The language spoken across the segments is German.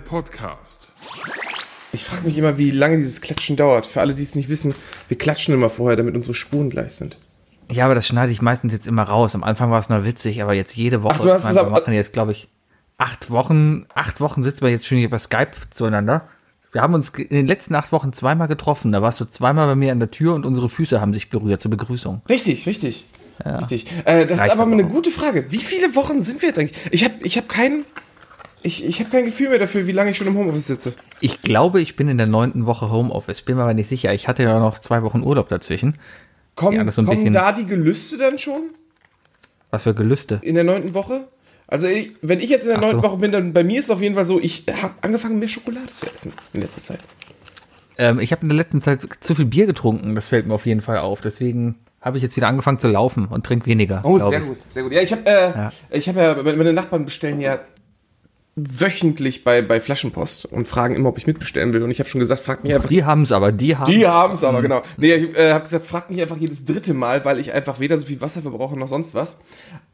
Podcast. Ich frage mich immer, wie lange dieses Klatschen dauert. Für alle, die es nicht wissen, wir klatschen immer vorher, damit unsere Spuren gleich sind. Ja, aber das schneide ich meistens jetzt immer raus. Am Anfang war es nur witzig, aber jetzt jede Woche. Ach, du hast Ich es meine, wir aber- machen jetzt, glaube ich, acht Wochen. Acht Wochen sitzen wir jetzt schon hier bei Skype zueinander. Wir haben uns in den letzten acht Wochen zweimal getroffen. Da warst du zweimal bei mir an der Tür und unsere Füße haben sich berührt zur Begrüßung. Richtig, richtig. Richtig. Äh, das Reicht ist aber aber eine gute Frage. Wie viele Wochen sind wir jetzt eigentlich? Ich habe ich hab kein, ich, ich hab kein Gefühl mehr dafür, wie lange ich schon im Homeoffice sitze. Ich glaube, ich bin in der neunten Woche Homeoffice. Bin mir aber nicht sicher. Ich hatte ja noch zwei Wochen Urlaub dazwischen. Kommen, Ja, so kommen da die Gelüste dann schon Was für Gelüste. in der neunten Woche? Also ich, wenn ich jetzt in der neunten so. Woche bin, dann bei mir ist es auf jeden Fall so, ich habe angefangen, mehr Schokolade zu essen in letzter Zeit. Ähm, ich habe in der letzten Zeit zu viel Bier getrunken. Das fällt mir auf jeden Fall auf. Deswegen habe ich jetzt wieder angefangen zu laufen und trinke weniger. Oh, sehr ich. gut, sehr gut. Ja, ich habe äh, Ja. ich habe ja, meine Nachbarn bestellen ja wöchentlich bei, bei Flaschenpost und fragen immer, ob ich mitbestellen will. Und ich habe schon gesagt, fragt mich einfach. Die haben es aber, die haben Die haben es aber, genau. Nee, ich äh, habe gesagt, fragt mich einfach jedes dritte Mal, weil ich einfach weder so viel Wasser verbrauche noch sonst was.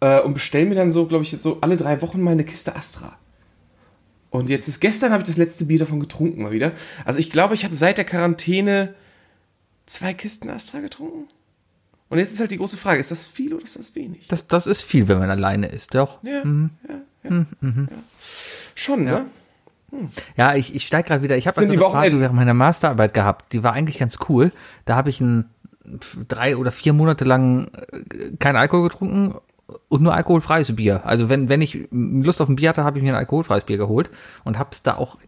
Äh, und bestell mir dann so, glaube ich, so alle drei Wochen mal eine Kiste Astra. Und jetzt ist gestern habe ich das letzte Bier davon getrunken mal wieder. Also ich glaube, ich habe seit der Quarantäne zwei Kisten Astra getrunken. Und jetzt ist halt die große Frage, ist das viel oder ist das wenig? Das, das ist viel, wenn man alleine ist, doch. Ja, ja, ja, ja. Schon, ne? Ja, ich, ich steige gerade wieder. Ich habe also die eine Phase während meiner Masterarbeit gehabt. Die war eigentlich ganz cool. Da habe ich ein, drei oder vier Monate lang äh, kein Alkohol getrunken und nur alkoholfreies Bier. Also wenn, wenn ich Lust auf ein Bier hatte, habe ich mir ein alkoholfreies Bier geholt und habe es da auch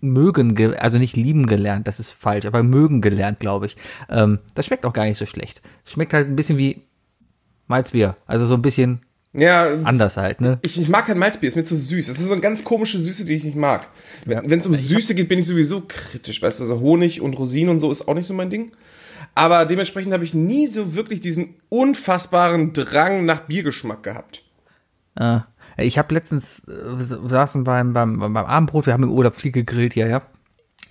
mögen, ge also nicht lieben gelernt, das ist falsch, aber mögen gelernt, glaube ich. Ähm, das schmeckt auch gar nicht so schlecht. Schmeckt halt ein bisschen wie Malzbier. Also so ein bisschen Ja, anders halt, ne? Ich, ich mag kein Malzbier, ist mir zu süß. Das ist so eine ganz komische Süße, die ich nicht mag. Wenn es um Süße geht, bin ich sowieso kritisch. Weißt du, also Honig und Rosinen und so ist auch nicht so mein Ding. Aber dementsprechend habe ich nie so wirklich diesen unfassbaren Drang nach Biergeschmack gehabt. Äh, ich habe letztens äh, wir saßen beim, beim, beim Abendbrot, wir haben im Urlaub viel gegrillt, ja, ja.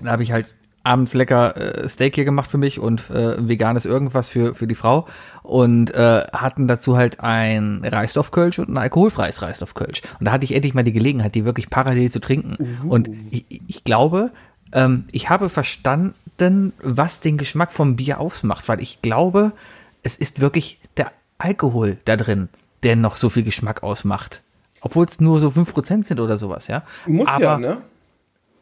Da habe ich halt abends lecker äh, Steak hier gemacht für mich und äh, veganes irgendwas für, für die Frau und äh, hatten dazu halt ein Reisstoffkölsch und ein alkoholfreies Reisstoffkölsch. Und da hatte ich endlich mal die Gelegenheit, die wirklich parallel zu trinken. Und ich, ich glaube, ähm, ich habe verstanden, was den Geschmack vom Bier ausmacht, weil ich glaube, es ist wirklich der Alkohol da drin, der noch so viel Geschmack ausmacht. Obwohl es nur so 5% sind oder sowas, ja. Muss aber, ja, ne?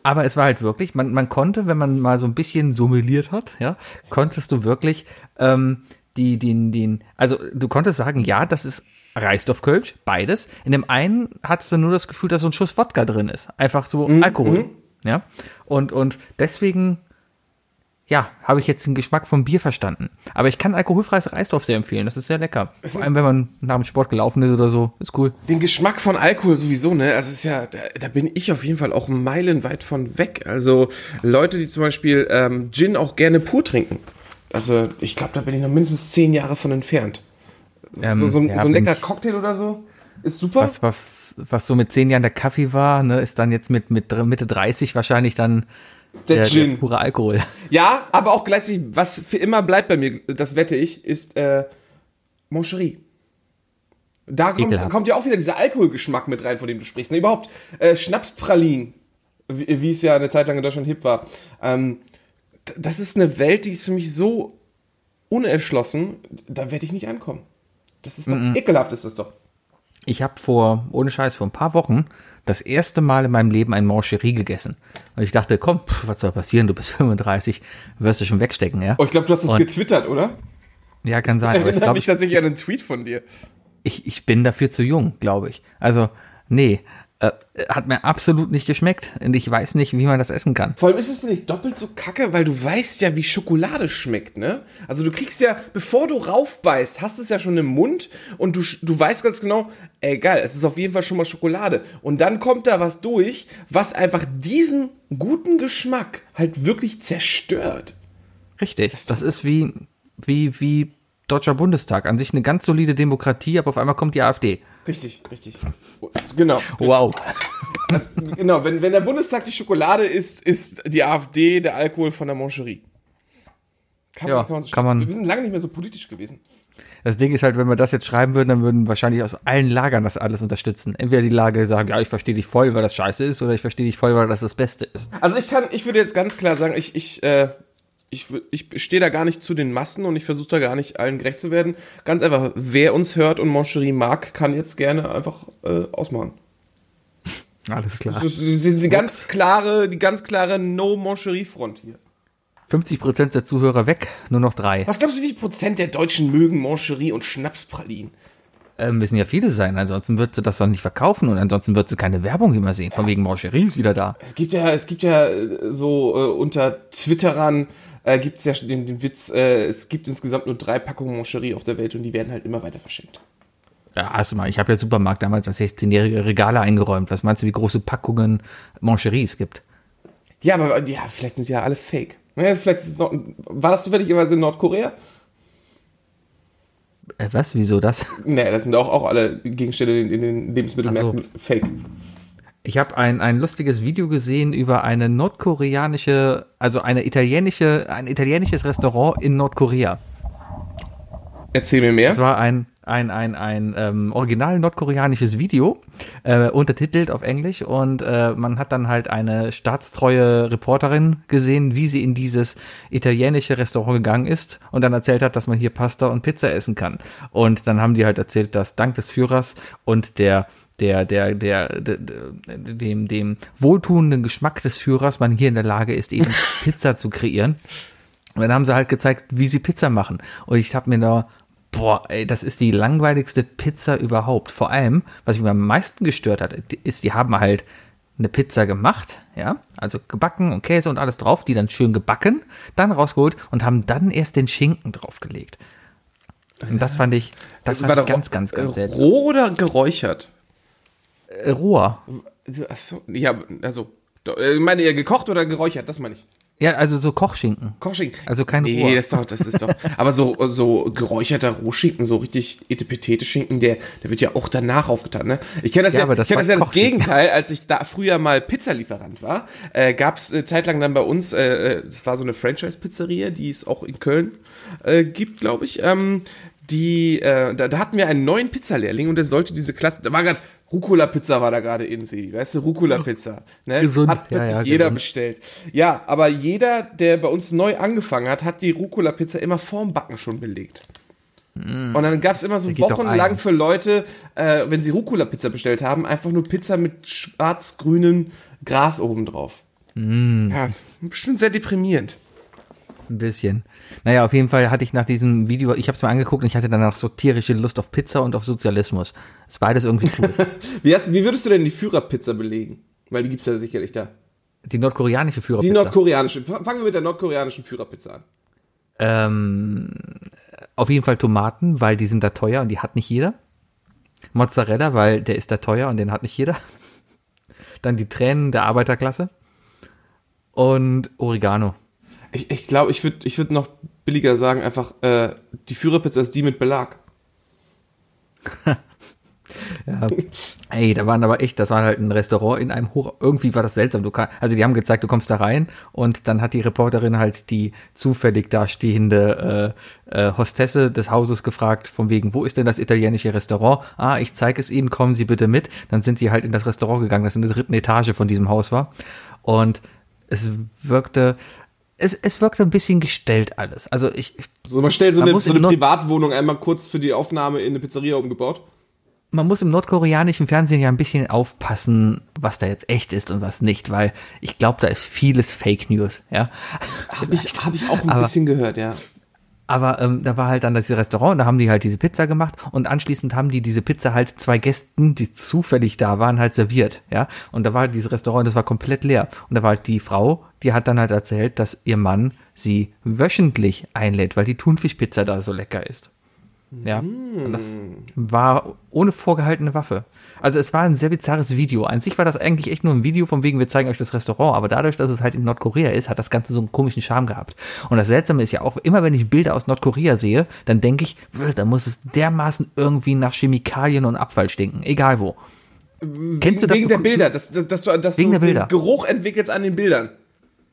Aber es war halt wirklich, man, man konnte, wenn man mal so ein bisschen sommeliert hat, ja, konntest du wirklich ähm, die, den, den, also du konntest sagen, ja, das ist Reisstoffkölsch, beides. In dem einen hattest du nur das Gefühl, dass so ein Schuss Wodka drin ist. Einfach so Alkohol. Ja. Und, und deswegen, ja, habe ich jetzt den Geschmack vom Bier verstanden. Aber ich kann alkoholfreies Reisstoff sehr empfehlen. Das ist sehr lecker. Vor allem, wenn man nach dem Sport gelaufen ist oder so. Ist cool. Den Geschmack von Alkohol sowieso, ne? Also es ist ja, da, da bin ich auf jeden Fall auch meilenweit von weg. Also Leute, die zum Beispiel ähm, Gin auch gerne pur trinken. Also ich glaube, da bin ich noch mindestens zehn Jahre von entfernt. Ähm, so, so, ein- ja, so ein lecker Cocktail oder so ist super. was, was, was so mit zehn Jahren der Kaffee war, ne, ist dann jetzt mit, mit Mitte 30 wahrscheinlich dann Der der, Gin. der pure Alkohol. Ja, aber auch gleichzeitig, was für immer bleibt bei mir, das wette ich, ist äh, Moncherie. Da kommt, kommt ja auch wieder dieser Alkoholgeschmack mit rein, von dem du sprichst. Ne, überhaupt äh, Schnapspralinen, wie, wie es ja eine Zeit lang in Deutschland hip war. Ähm, das ist eine Welt, die ist für mich so unerschlossen, da werde ich nicht ankommen. Das ist doch ekelhaft, ist das doch. Ich habe vor, ohne Scheiß, vor ein paar Wochen das erste Mal in meinem Leben ein Mancherie gegessen. Und ich dachte, komm, pff, was soll passieren, du bist 35, wirst du schon wegstecken, ja? Oh, ich glaube, du hast das Und- getwittert, oder? Ja, kann sein. Ich mich ich, tatsächlich an einen Tweet von dir. ich, ich bin dafür zu jung, glaube ich. Also, nee, äh, hat mir absolut nicht geschmeckt. Und ich weiß nicht, wie man das essen kann. Vor allem ist es nicht doppelt so kacke, weil du weißt ja, wie Schokolade schmeckt, ne? Also du kriegst ja, bevor du raufbeißt, hast du es ja schon im Mund und du, du weißt ganz genau, ey geil, es ist auf jeden Fall schon mal Schokolade. Und dann kommt da was durch, was einfach diesen guten Geschmack halt wirklich zerstört. Richtig. Das, ist wie, wie, wie Deutscher Bundestag. An sich eine ganz solide Demokratie, aber auf einmal kommt die AfD. Richtig, richtig. Genau. Wow. Genau, wenn, wenn der Bundestag die Schokolade ist, ist die AfD der Alkohol von der Moncherie. Kann, Ja, kann, man so kann man- Wir sind lange nicht mehr so politisch gewesen. Das Ding ist halt, wenn wir das jetzt schreiben würden, dann würden wahrscheinlich aus allen Lagern das alles unterstützen. Entweder die Lager sagen, ja, ich verstehe dich voll, weil das scheiße ist, oder ich verstehe dich voll, weil das das Beste ist. Also ich kann, ich würde jetzt ganz klar sagen, ich, ich, äh, ich, ich stehe da gar nicht zu den Massen und ich versuche da gar nicht allen gerecht zu werden. Ganz einfach, wer uns hört und Moncherie mag, kann jetzt gerne einfach äh, ausmachen. Alles klar. Das ist die ganz klare, die ganz klare No-Moncherie-Front hier. 50% der Zuhörer weg, nur noch drei. Was glaubst du, wie viel Prozent der Deutschen mögen Moncherie und Schnapspralinen? Äh, müssen ja viele sein, ansonsten wird sie das doch nicht verkaufen und ansonsten wird sie keine Werbung immer sehen. Von wegen Mancherie ist wieder da. Es gibt ja, es gibt ja äh, so äh, unter Twitterern äh, gibt es ja den, den Witz, äh, es gibt insgesamt nur drei Packungen Moncherie auf der Welt und die werden halt immer weiter verschenkt. Ja, hast du mal, ich habe ja Supermarkt damals als 16-jährige Regale eingeräumt. Was meinst du, wie große Packungen Mancherie es gibt? Ja, aber ja, vielleicht sind sie ja alle fake. Naja, vielleicht ist es noch, war das zufälligerweise in Nordkorea? Äh, was? Wieso das? Nee, das sind auch, auch alle Gegenstände in, in den Lebensmittelmärkten fake. Ich habe ein, ein lustiges Video gesehen über eine nordkoreanische, also eine italienische, ein italienisches Restaurant in Nordkorea. Erzähl mir mehr. Es war ein, ein, ein, ein ähm, original nordkoreanisches Video, äh, untertitelt auf Englisch und äh, man hat dann halt eine staatstreue Reporterin gesehen, wie sie in dieses italienische Restaurant gegangen ist und dann erzählt hat, dass man hier Pasta und Pizza essen kann. Und dann haben die halt erzählt, dass dank des Führers und der der, der, der, der, dem, dem wohltuenden Geschmack des Führers man hier in der Lage ist, eben Pizza zu kreieren. Und dann haben sie halt gezeigt, wie sie Pizza machen. Und ich habe mir da, boah, ey, das ist die langweiligste Pizza überhaupt. Vor allem, was mich am meisten gestört hat, ist, die haben halt eine Pizza gemacht, ja, also gebacken und Käse und alles drauf, die dann schön gebacken, dann rausgeholt und haben dann erst den Schinken draufgelegt. Und das fand ich, das fand ich doch ganz, ganz, ganz äh, selten. roh oder geräuchert? Äh, roher. Achso, ja, also, äh, meine ihr gekocht oder geräuchert? Das meine ich. Ja, also so Kochschinken. Kochschinken. Also kein Nee, roher. das ist doch, das ist doch. aber so, so geräucherter Rohschinken, so richtig etepetete Schinken, der, der wird ja auch danach aufgetan, ne? Ich kenne das Ja, ja, aber das ich kenne das ja das. Gegenteil, als ich da früher mal Pizzalieferant war, äh, gab es äh, zeitlang dann bei uns, äh, äh, das war so eine Franchise-Pizzeria, die es auch in Köln äh, gibt, glaube ich. Ähm, die, äh, da, da hatten wir einen neuen Pizzalehrling und der sollte diese Klasse, da war gerade Rucola-Pizza war da gerade in sie, weißt du, Rucola-Pizza. Ne? Gesund. Hat Ja, plötzlich ja, jeder gesund. bestellt. Ja, aber jeder, der bei uns neu angefangen hat, hat die Rucola-Pizza immer vorm Backen schon belegt. Und dann gab es immer so Mm. wochenlang für Leute, äh, wenn sie Rucola-Pizza bestellt haben, einfach nur Pizza mit schwarz-grünem Gras oben drauf. Mm. Ja, ist bestimmt sehr deprimierend. Ein bisschen. Naja, auf jeden Fall hatte ich nach diesem Video, ich habe es mir angeguckt und ich hatte danach so tierische Lust auf Pizza und auf Sozialismus. Ist beides irgendwie cool. Wie, hast, wie würdest du denn die Führerpizza belegen? Weil die gibt's ja sicherlich da. Die nordkoreanische Die Führerpizza. nordkoreanische. Fangen wir mit der nordkoreanischen Führerpizza an. ähm, auf jeden Fall Tomaten, weil die sind da teuer und die hat nicht jeder. Mozzarella, weil der ist da teuer und den hat nicht jeder. Dann die Tränen der Arbeiterklasse. Und Oregano. Ich, ich glaube, ich würde ich würd noch billiger sagen, einfach äh, die Führerpizza ist die mit Belag. Ja. Ey, da waren aber echt, das war halt ein Restaurant in einem Hoch, irgendwie war das seltsam. Du kann, also die haben gezeigt, du kommst da rein und dann hat die Reporterin halt die zufällig dastehende äh, äh, Hostesse des Hauses gefragt, von wegen, wo ist denn das italienische Restaurant? Ah, ich zeige es Ihnen, kommen Sie bitte mit. Dann sind die halt in das Restaurant gegangen, das in der dritten Etage von diesem Haus war. Und es wirkte, es, es wirkte ein bisschen gestellt alles. Also ich, So, man stellt so Man eine, so in eine Privatwohnung einmal kurz für die Aufnahme in eine Pizzeria umgebaut. man muss im nordkoreanischen Fernsehen ja ein bisschen aufpassen, was da jetzt echt ist und was nicht, weil ich glaube, da ist vieles Fake News, ja. Habe ich, hab ich auch ein Aber- bisschen gehört, ja. Aber ähm, da war halt dann das Restaurant, da haben die halt diese Pizza gemacht und anschließend haben die diese Pizza halt zwei Gästen, die zufällig da waren, halt serviert, ja. Und da war halt dieses Restaurant, das war komplett leer. Und da war halt die Frau, die hat dann halt erzählt, dass ihr Mann sie wöchentlich einlädt, weil die Thunfischpizza da so lecker ist. Ja, und das war ohne vorgehaltene Waffe. Also es war ein sehr bizarres Video. An sich war das eigentlich echt nur ein Video von wegen, wir zeigen euch das Restaurant, aber dadurch, dass es halt in Nordkorea ist, hat das Ganze so einen komischen Charme gehabt. Und das Seltsame ist ja auch, immer wenn ich Bilder aus Nordkorea sehe, dann denke ich, "Äh, da muss es dermaßen irgendwie nach Chemikalien und Abfall stinken, egal wo. Kennst du das? Wegen der Bilder, dass, dass, dass du, dass Wegen du der Bilder. Geruch entwickelst an den Bildern.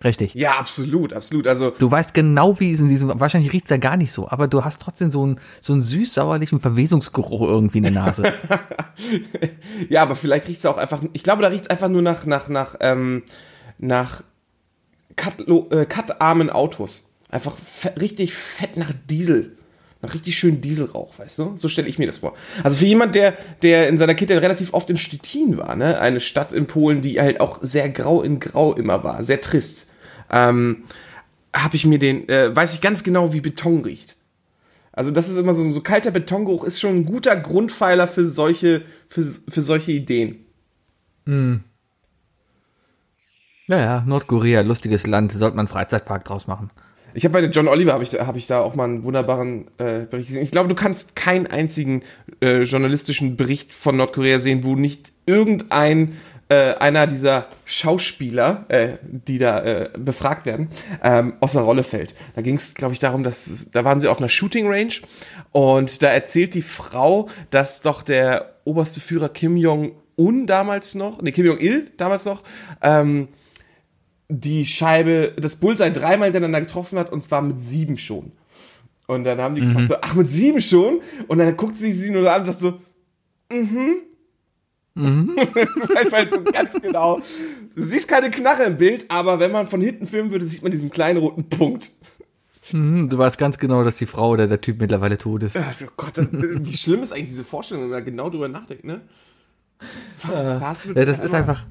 Richtig. Ja, absolut, absolut. Also, Du weißt genau, wie es in diesem, wahrscheinlich riecht's da gar nicht so, aber du hast trotzdem so einen, so einen süß-sauerlichen Verwesungsgeruch irgendwie in der Nase. ja, aber vielleicht riecht's auch einfach, ich glaube, da riecht's einfach nur nach, nach, nach, ähm, nach Cut- äh, cuttarmen Autos. Einfach richtig fett nach Diesel. Nach richtig schön Dieselrauch, weißt du? So stelle ich mir das vor. Also für jemand, der, der in seiner Kindheit relativ oft in Stettin war, ne? Eine Stadt in Polen, die halt auch sehr grau in grau immer war, sehr trist. Ähm, habe ich mir den, äh, weiß ich ganz genau, wie Beton riecht. Also das ist immer so, so kalter Betongeruch ist schon ein guter Grundpfeiler für solche, für, für solche Ideen. Naja, Nordkorea, lustiges Land, sollte man einen Freizeitpark draus machen. Ich habe bei John Oliver habe ich, da- hab ich da auch mal einen wunderbaren äh, Bericht gesehen. Ich glaube, du kannst keinen einzigen äh, journalistischen Bericht von Nordkorea sehen, wo nicht irgendein äh, einer dieser Schauspieler, äh, die da äh, befragt werden, ähm, aus der Rolle fällt. Da ging es, glaube ich, darum, dass da waren sie auf einer Shooting Range und da erzählt die Frau, dass doch der oberste Führer Kim Jong Un damals noch, nee, Kim Jong Il damals noch, ähm, die Scheibe, das Bullseye dreimal hintereinander getroffen hat und zwar mit sieben schon. Und dann haben die gefragt so, ach, mit sieben schon? Und dann guckt sie sie nur so an und sagt so, mhm. Mhm. du weißt halt so ganz genau. Du siehst keine Knarre im Bild, aber wenn man von hinten filmen würde, sieht man diesen kleinen roten Punkt. Hm, du weißt ganz genau, dass die Frau oder der Typ mittlerweile tot ist. Also Gott, das, wie schlimm ist eigentlich diese Vorstellung, wenn man da genau drüber nachdenkt, ne? Was, was Ja, das ist einfach.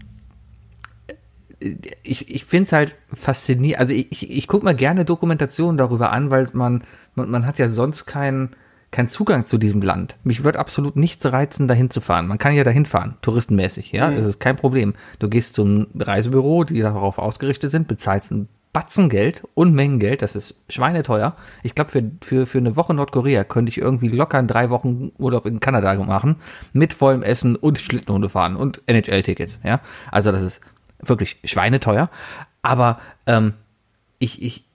Ich, ich finde es halt faszinierend. Also ich, ich, ich gucke mir gerne Dokumentationen darüber an, weil man, man, man hat ja sonst keinen keinen Zugang zu diesem Land. Mich wird absolut nichts reizen, dahin zu fahren. Man kann ja dahin fahren, touristenmäßig, ja, das ist kein Problem. Du gehst zum Reisebüro, die darauf ausgerichtet sind, bezahlst ein Batzen Geld, Unmengen Geld, das ist schweineteuer. Ich glaube, für, für, für eine Woche Nordkorea könnte ich irgendwie locker in drei Wochen Urlaub in Kanada machen, mit vollem Essen und Schlittenhunde fahren und NHL-Tickets, ja. Also das ist wirklich schweineteuer. Aber ähm, ich, ich,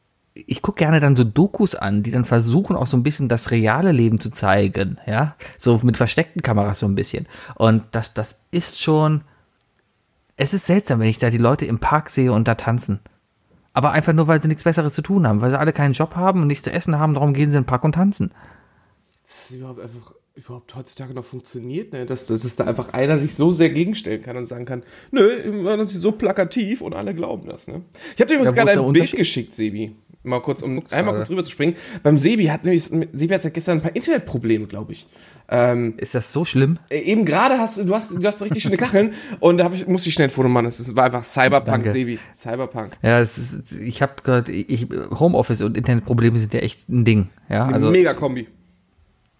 ich gucke gerne dann so Dokus an, die dann versuchen auch so ein bisschen das reale Leben zu zeigen, ja, so mit versteckten Kameras so ein bisschen. Und das, das ist schon, es ist seltsam, wenn ich da die Leute im Park sehe und da tanzen. Aber einfach nur, weil sie nichts Besseres zu tun haben, weil sie alle keinen Job haben und nichts zu essen haben, darum gehen sie in den Park und tanzen. dass es überhaupt einfach überhaupt heutzutage noch funktioniert, ne? dass, dass, dass da einfach einer sich so sehr gegenstellen kann und sagen kann, nö, das ist so plakativ und alle glauben das. Ne? Ich habe dir übrigens Ja, gerade ist ein Bild geschickt, Sebi. Mal kurz, um guck's einmal gerade. kurz rüber zu springen. Beim Sebi hat nämlich, Sebi hat ja gestern ein paar Internetprobleme, glaube ich. Ähm, Ist das so schlimm? äh, eben gerade hast du, hast, du hast richtig schöne Kacheln und da hab ich, musste ich schnell ein Foto machen. Es war einfach Cyberpunk, Danke. Sebi. Cyberpunk. Ja, es ist, ich habe gerade, ich, Homeoffice und Internetprobleme sind ja echt ein Ding. Ja, Eine also mega Kombi.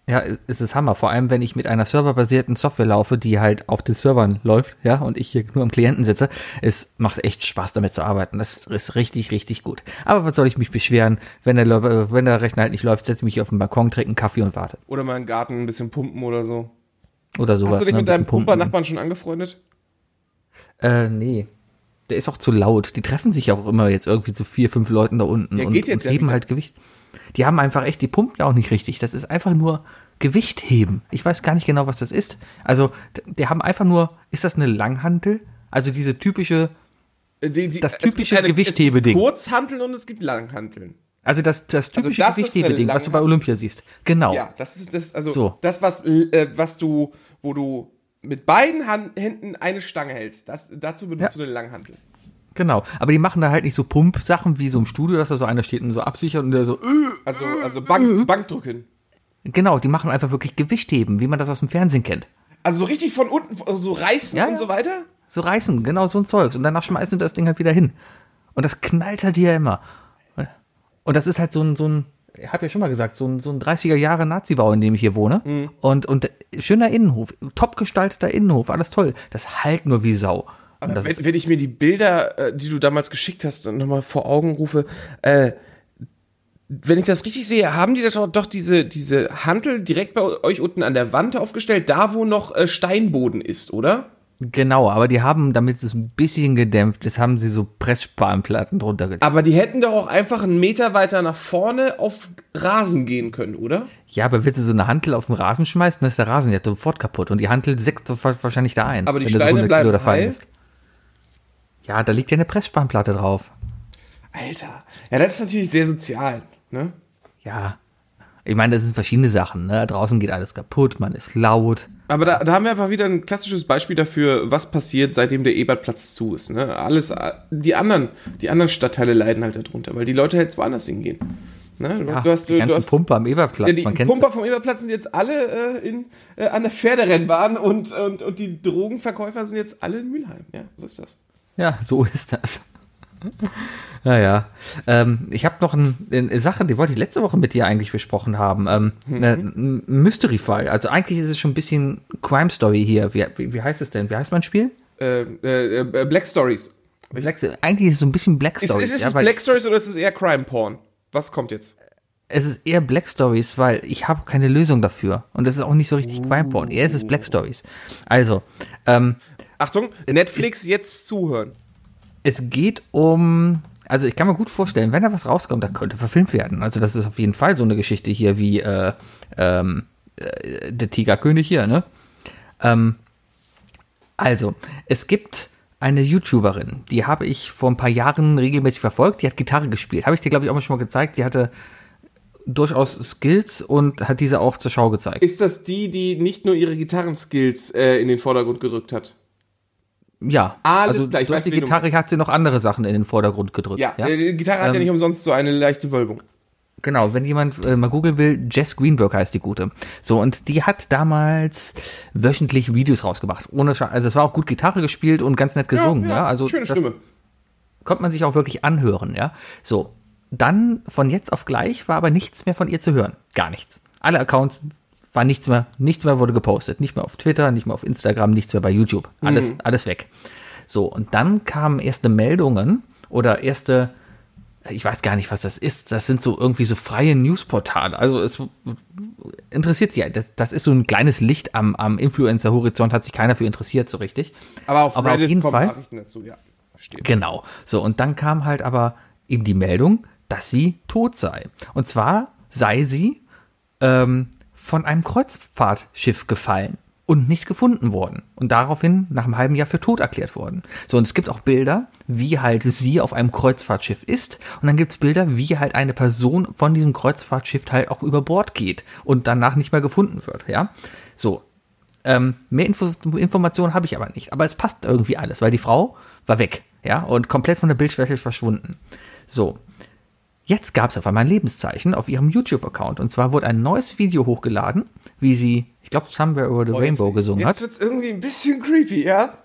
Ja, es ist Hammer. Vor allem, wenn ich mit einer serverbasierten Software laufe, die halt auf den Servern läuft, ja, und ich hier nur am Klienten sitze. Es macht echt Spaß, damit zu arbeiten. Das ist richtig, richtig gut. Aber was soll ich mich beschweren, wenn der, Lö- wenn der Rechner halt nicht läuft, setze ich mich auf den Balkon, trinke einen Kaffee und warte. Oder mal im Garten ein bisschen pumpen oder so. Oder sowas. Hast du dich ne, mit deinem. Pumpernachbarn schon angefreundet? Äh, nee. Der ist auch zu laut. Die treffen sich auch immer jetzt irgendwie zu vier, fünf Leuten da unten Ja, und, geht jetzt und ja heben wieder. halt Gewicht. Die haben einfach echt, die pumpen ja auch nicht richtig. Das ist einfach nur Gewicht heben. Ich weiß gar nicht genau, was das ist. Also, die haben einfach nur, ist das eine Langhantel? Also diese typische, Äh, Die, die, Das es gibt typische eine- Gewichthebeding. Es gibt Kurzhanteln und es gibt Langhanteln. also das, das typische das ist eine Gewichthebeding, was du bei. Olympia siehst. Genau. Ja, das ist das, also So. das, was, äh, was du, wo du mit beiden Hand, Händen eine Stange hältst. Das, dazu benutzt Ja. du eine Langhantel. Genau. Aber die machen da halt nicht so Pump-Sachen wie so im Studio, dass da so einer steht und so absichert und der so, äh, Also, also Bank, Bankdrücken. genau, die machen einfach wirklich Gewichtheben, wie man das aus dem Fernsehen kennt. Also so richtig von unten, so reißen Ja, und so weiter. So reißen, genau so ein Zeugs. Und danach schmeißen sie das Ding halt wieder hin. Und das knallt halt hier immer. Und das ist halt so ein, so ein, ich habe ja schon mal gesagt, so ein, so ein 30er Jahre Nazi-Bau, in dem ich hier wohne. Mhm. Und, und schöner Innenhof, top gestalteter Innenhof, alles toll. Das halt nur wie Sau. Das Wenn, wenn ich mir die Bilder, äh, die du damals geschickt hast, nochmal vor Augen rufe, äh, wenn ich das richtig sehe, haben die doch, doch diese, diese Hantel direkt bei euch unten an der Wand aufgestellt, da wo noch äh, Steinboden ist, oder? Genau, aber die haben, damit es ein bisschen gedämpft ist, haben sie so Pressspanplatten drunter getan. Aber die hätten doch auch einfach einen Meter weiter nach vorne auf Rasen gehen können, oder? Ja, aber willst du so eine Hantel auf den Rasen schmeißen, dann ist der Rasen ja sofort kaputt. Und die Hantel säckt sofort wahrscheinlich da ein. Aber die wenn Steine 100 bleiben heil? lässt. Ja, da liegt ja eine Pressspanplatte drauf. Alter. Ja, das ist natürlich sehr sozial, ne? Ja. Ich meine, das sind verschiedene Sachen. Ne? Draußen geht alles kaputt, man ist laut. Aber da, da haben wir einfach wieder ein klassisches Beispiel dafür, was passiert, seitdem der Ebertplatz zu ist. Ne? Alles, die anderen, die anderen Stadtteile leiden halt darunter, weil die Leute jetzt woanders hingehen. Ne? Du, Ja, du hast, die du, ganzen du hast, Pumper am Eberplatz, ja, die Pumper vom Eberplatz sind jetzt alle äh, in, äh, an der Pferderennbahn und, und, und die Drogenverkäufer sind jetzt alle in Mülheim. Ja, so ist das. Ja, so ist das. Naja, ähm, ich habe noch ein, eine Sache, die wollte ich letzte Woche mit dir eigentlich besprochen haben. Ähm, eine- Ein Mystery-Fall. Also eigentlich ist es schon ein bisschen Crime Story hier. Wie, wie, heißt es denn? Wie heißt mein Spiel? Äh, äh, äh, Black Stories. Black, eigentlich ist es so ein bisschen Black Ist, Stories. ist es ja, Black Stories oder ist es eher Crime Porn? Was kommt jetzt? es ist eher Black Stories, weil ich habe keine Lösung dafür. Und es ist auch nicht so richtig Crime Porn. Eher ist es Black Stories. Also, ähm, Achtung, Netflix jetzt zuhören. es geht um, also ich kann mir gut vorstellen, wenn da was rauskommt, da könnte verfilmt werden. Also das ist auf jeden Fall so eine Geschichte hier wie äh, ähm, äh, der Tigerkönig hier, ne? Ähm, also, es gibt eine YouTuberin, die habe ich vor ein paar Jahren regelmäßig verfolgt, die hat Gitarre gespielt. Habe ich dir, glaube ich, auch mal schon mal gezeigt. Die hatte durchaus Skills und hat diese auch zur Schau gezeigt. Ist das die, die nicht nur ihre Gitarrenskills äh, in den Vordergrund gedrückt hat? Ja, Alles also klar, ich durch weiß, die Gitarre hat sie noch andere Sachen in den Vordergrund gedrückt. Ja, äh, die Gitarre hat ja Ähm, nicht umsonst so eine leichte Wölbung. Genau, wenn jemand äh, mal googeln will, Jess Greenberg heißt die gute. So, und die hat damals wöchentlich Videos rausgebracht. Ohne Scha also es war auch gut Gitarre gespielt und ganz nett gesungen, ja. Also schöne Stimme. konnte man sich auch wirklich anhören, ja. So, dann von jetzt auf gleich war aber nichts mehr von ihr zu hören. Gar nichts. Alle Accounts war nichts mehr, nichts mehr wurde gepostet. Nicht mehr auf Twitter, nicht mehr auf Instagram, nichts mehr bei YouTube. Alles, alles weg. So, und dann kamen erste Meldungen oder erste, ich weiß gar nicht, was das ist. Das sind so irgendwie so freie Newsportale. Also es interessiert sich, das, das ist so ein kleines Licht am, am Influencer-Horizont, hat sich keiner für interessiert so richtig. Aber auf Aber auf Reddit jeden kommen Fall- Nachrichten dazu, ja. Genau. So, und dann kam halt aber eben die Meldung, dass sie tot sei. Und zwar sei sie ähm, von einem Kreuzfahrtschiff gefallen und nicht gefunden worden. Und daraufhin nach einem halben Jahr für tot erklärt worden. So, und es gibt auch Bilder, wie halt sie auf einem Kreuzfahrtschiff ist. Und dann gibt es Bilder, wie halt eine Person von diesem Kreuzfahrtschiff halt auch über Bord geht und danach nicht mehr gefunden wird. Ja, so. Ähm, mehr Info Informationen habe ich aber nicht. Aber es passt irgendwie alles, weil die Frau war weg. Ja, und komplett von der Bildfläche verschwunden. So. Jetzt gab es auf einmal ein Lebenszeichen auf ihrem YouTube-Account. Und zwar wurde ein neues Video hochgeladen, wie sie, ich glaube, Somewhere Over the Rainbow jetzt, gesungen Jetzt hat. wird's irgendwie ein bisschen creepy, ja?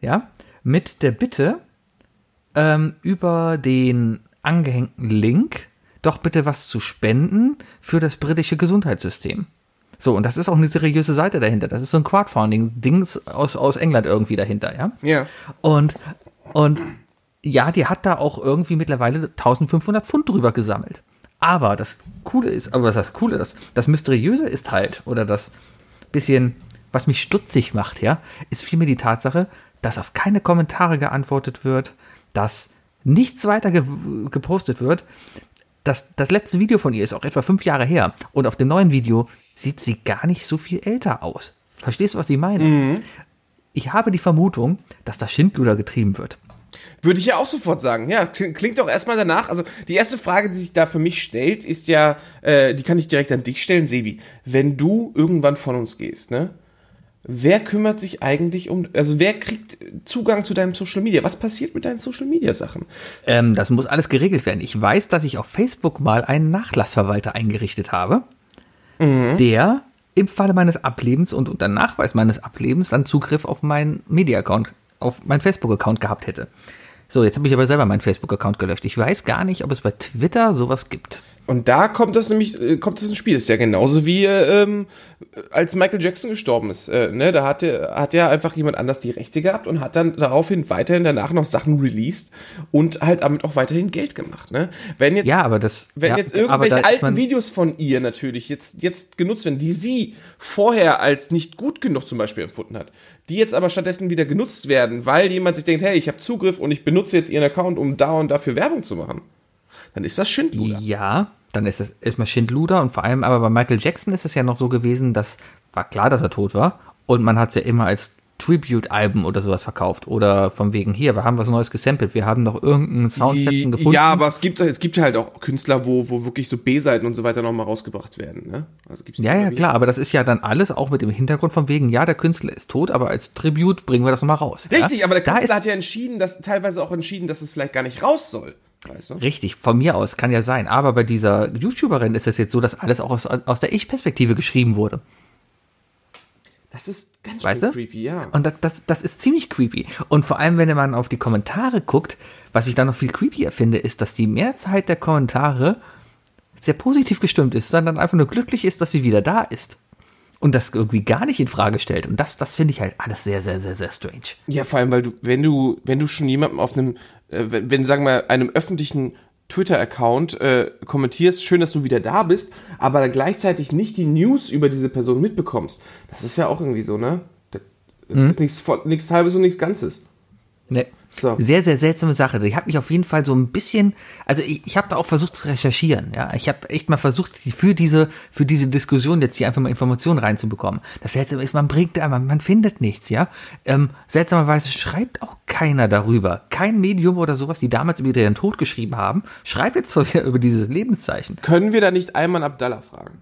Ja, mit der Bitte, ähm, über den angehängten Link doch bitte was zu spenden für das britische Gesundheitssystem. So, und das ist auch eine seriöse Seite dahinter. Das ist so ein Crowdfunding-Dings aus, aus England irgendwie dahinter, ja? Ja. Und, und ja, die hat da auch irgendwie mittlerweile 1500 Pfund drüber gesammelt. Aber das Coole ist, aber was das Coole ist, das Mysteriöse ist halt, oder das bisschen, was mich stutzig macht, ja, ist vielmehr die Tatsache, dass auf keine Kommentare geantwortet wird, dass nichts weiter ge gepostet wird. Das, das letzte Video von ihr ist auch etwa fünf Jahre her. Und auf dem neuen Video sieht sie gar nicht so viel älter aus. Verstehst du, was ich meine? Ich habe die Vermutung, dass das Schindluder getrieben wird. Würde ich ja auch sofort sagen. Ja, kling- klingt doch erstmal danach. Also die erste Frage, die sich da für mich stellt, ist ja, äh, die kann ich direkt an dich stellen, Sebi. Wenn du irgendwann von uns gehst, ne? Wer kümmert sich eigentlich um, also wer kriegt Zugang zu deinem Social Media? Was passiert mit deinen Social Media Sachen? Ähm, das muss alles geregelt werden. Ich weiß, dass ich auf Facebook mal einen Nachlassverwalter eingerichtet habe, der im Falle meines Ablebens und unter Nachweis meines Ablebens dann Zugriff auf meinen Media-Account, auf meinen Facebook-Account gehabt hätte. So, jetzt habe ich aber selber meinen Facebook-Account gelöscht. Ich weiß gar nicht, ob es bei Twitter sowas gibt. Und da kommt das nämlich, äh, kommt das ins Spiel. Das ist ja genauso wie äh, ähm, als Michael Jackson gestorben ist. Äh, ne? Da hat, der, hat ja einfach jemand anders die Rechte gehabt und hat dann daraufhin weiterhin danach noch Sachen released und halt damit auch weiterhin Geld gemacht. Ne? Wenn jetzt, Ja, aber das- wenn ja, jetzt irgendwelche alten man- Videos von ihr natürlich jetzt, jetzt genutzt werden, die sie vorher als nicht gut genug zum Beispiel empfunden hat, die jetzt aber stattdessen wieder genutzt werden, weil jemand sich denkt, hey, ich habe Zugriff und ich benutze jetzt ihren Account, um da und dafür Werbung zu machen, dann ist das Schindluder. Ja, dann ist es erstmal Schindluder und vor allem aber bei Michael Jackson ist es ja noch so gewesen, dass war klar, dass er tot war und man hat es ja immer als Tribute-Alben oder sowas verkauft. Oder von wegen, hier, wir haben was Neues gesampelt, wir haben noch irgendeinen Soundfetzen gefunden. Ja, aber es gibt, es gibt halt auch Künstler, wo, wo wirklich so B-Seiten und so weiter nochmal rausgebracht werden. Ne? Also gibt's ja, ja, klar, aber das ist ja dann alles auch mit dem Hintergrund von wegen, ja, der Künstler ist tot, aber als Tribute bringen wir das nochmal raus. Richtig, ja? aber der Künstler hat ja entschieden, dass teilweise auch entschieden, dass es vielleicht gar nicht raus soll. Weißt du? Richtig, von mir aus, kann ja sein. Aber bei dieser YouTuberin ist es jetzt so, dass alles auch aus, aus der Ich-Perspektive geschrieben wurde. Das ist ganz weißt du? creepy, ja. Und das, das, das ist ziemlich creepy. Und vor allem, wenn man auf die Kommentare guckt, was ich da noch viel creepier finde, ist, dass die Mehrzahl der Kommentare sehr positiv gestimmt ist, sondern einfach nur glücklich ist, dass sie wieder da ist. Und das irgendwie gar nicht in Frage stellt. Und das, das finde ich halt alles sehr, sehr, sehr, sehr strange. Ja, vor allem, weil du, wenn du, wenn du schon jemandem auf einem, äh, wenn, wenn, sagen wir, einem öffentlichen Twitter-Account äh, kommentierst, schön, dass du wieder da bist, aber dann gleichzeitig nicht die News über diese Person mitbekommst. Das ist ja auch irgendwie so, ne? Das mhm. ist nichts, nichts halbes und nichts Ganzes. Nee. So. Sehr, sehr seltsame Sache. Ich habe mich auf jeden Fall so ein bisschen, also ich, ich habe da auch versucht zu recherchieren. Ja, ich habe echt mal versucht für diese für diese Diskussion jetzt hier einfach mal Informationen reinzubekommen. Das Seltsame ist, man bringt, man, man findet nichts. Ja, ähm, seltsamerweise schreibt auch keiner darüber. Kein Medium oder sowas, die damals über ihren Tod geschrieben haben, schreibt jetzt wieder über dieses Lebenszeichen. Können wir da nicht einmal Abdallah fragen?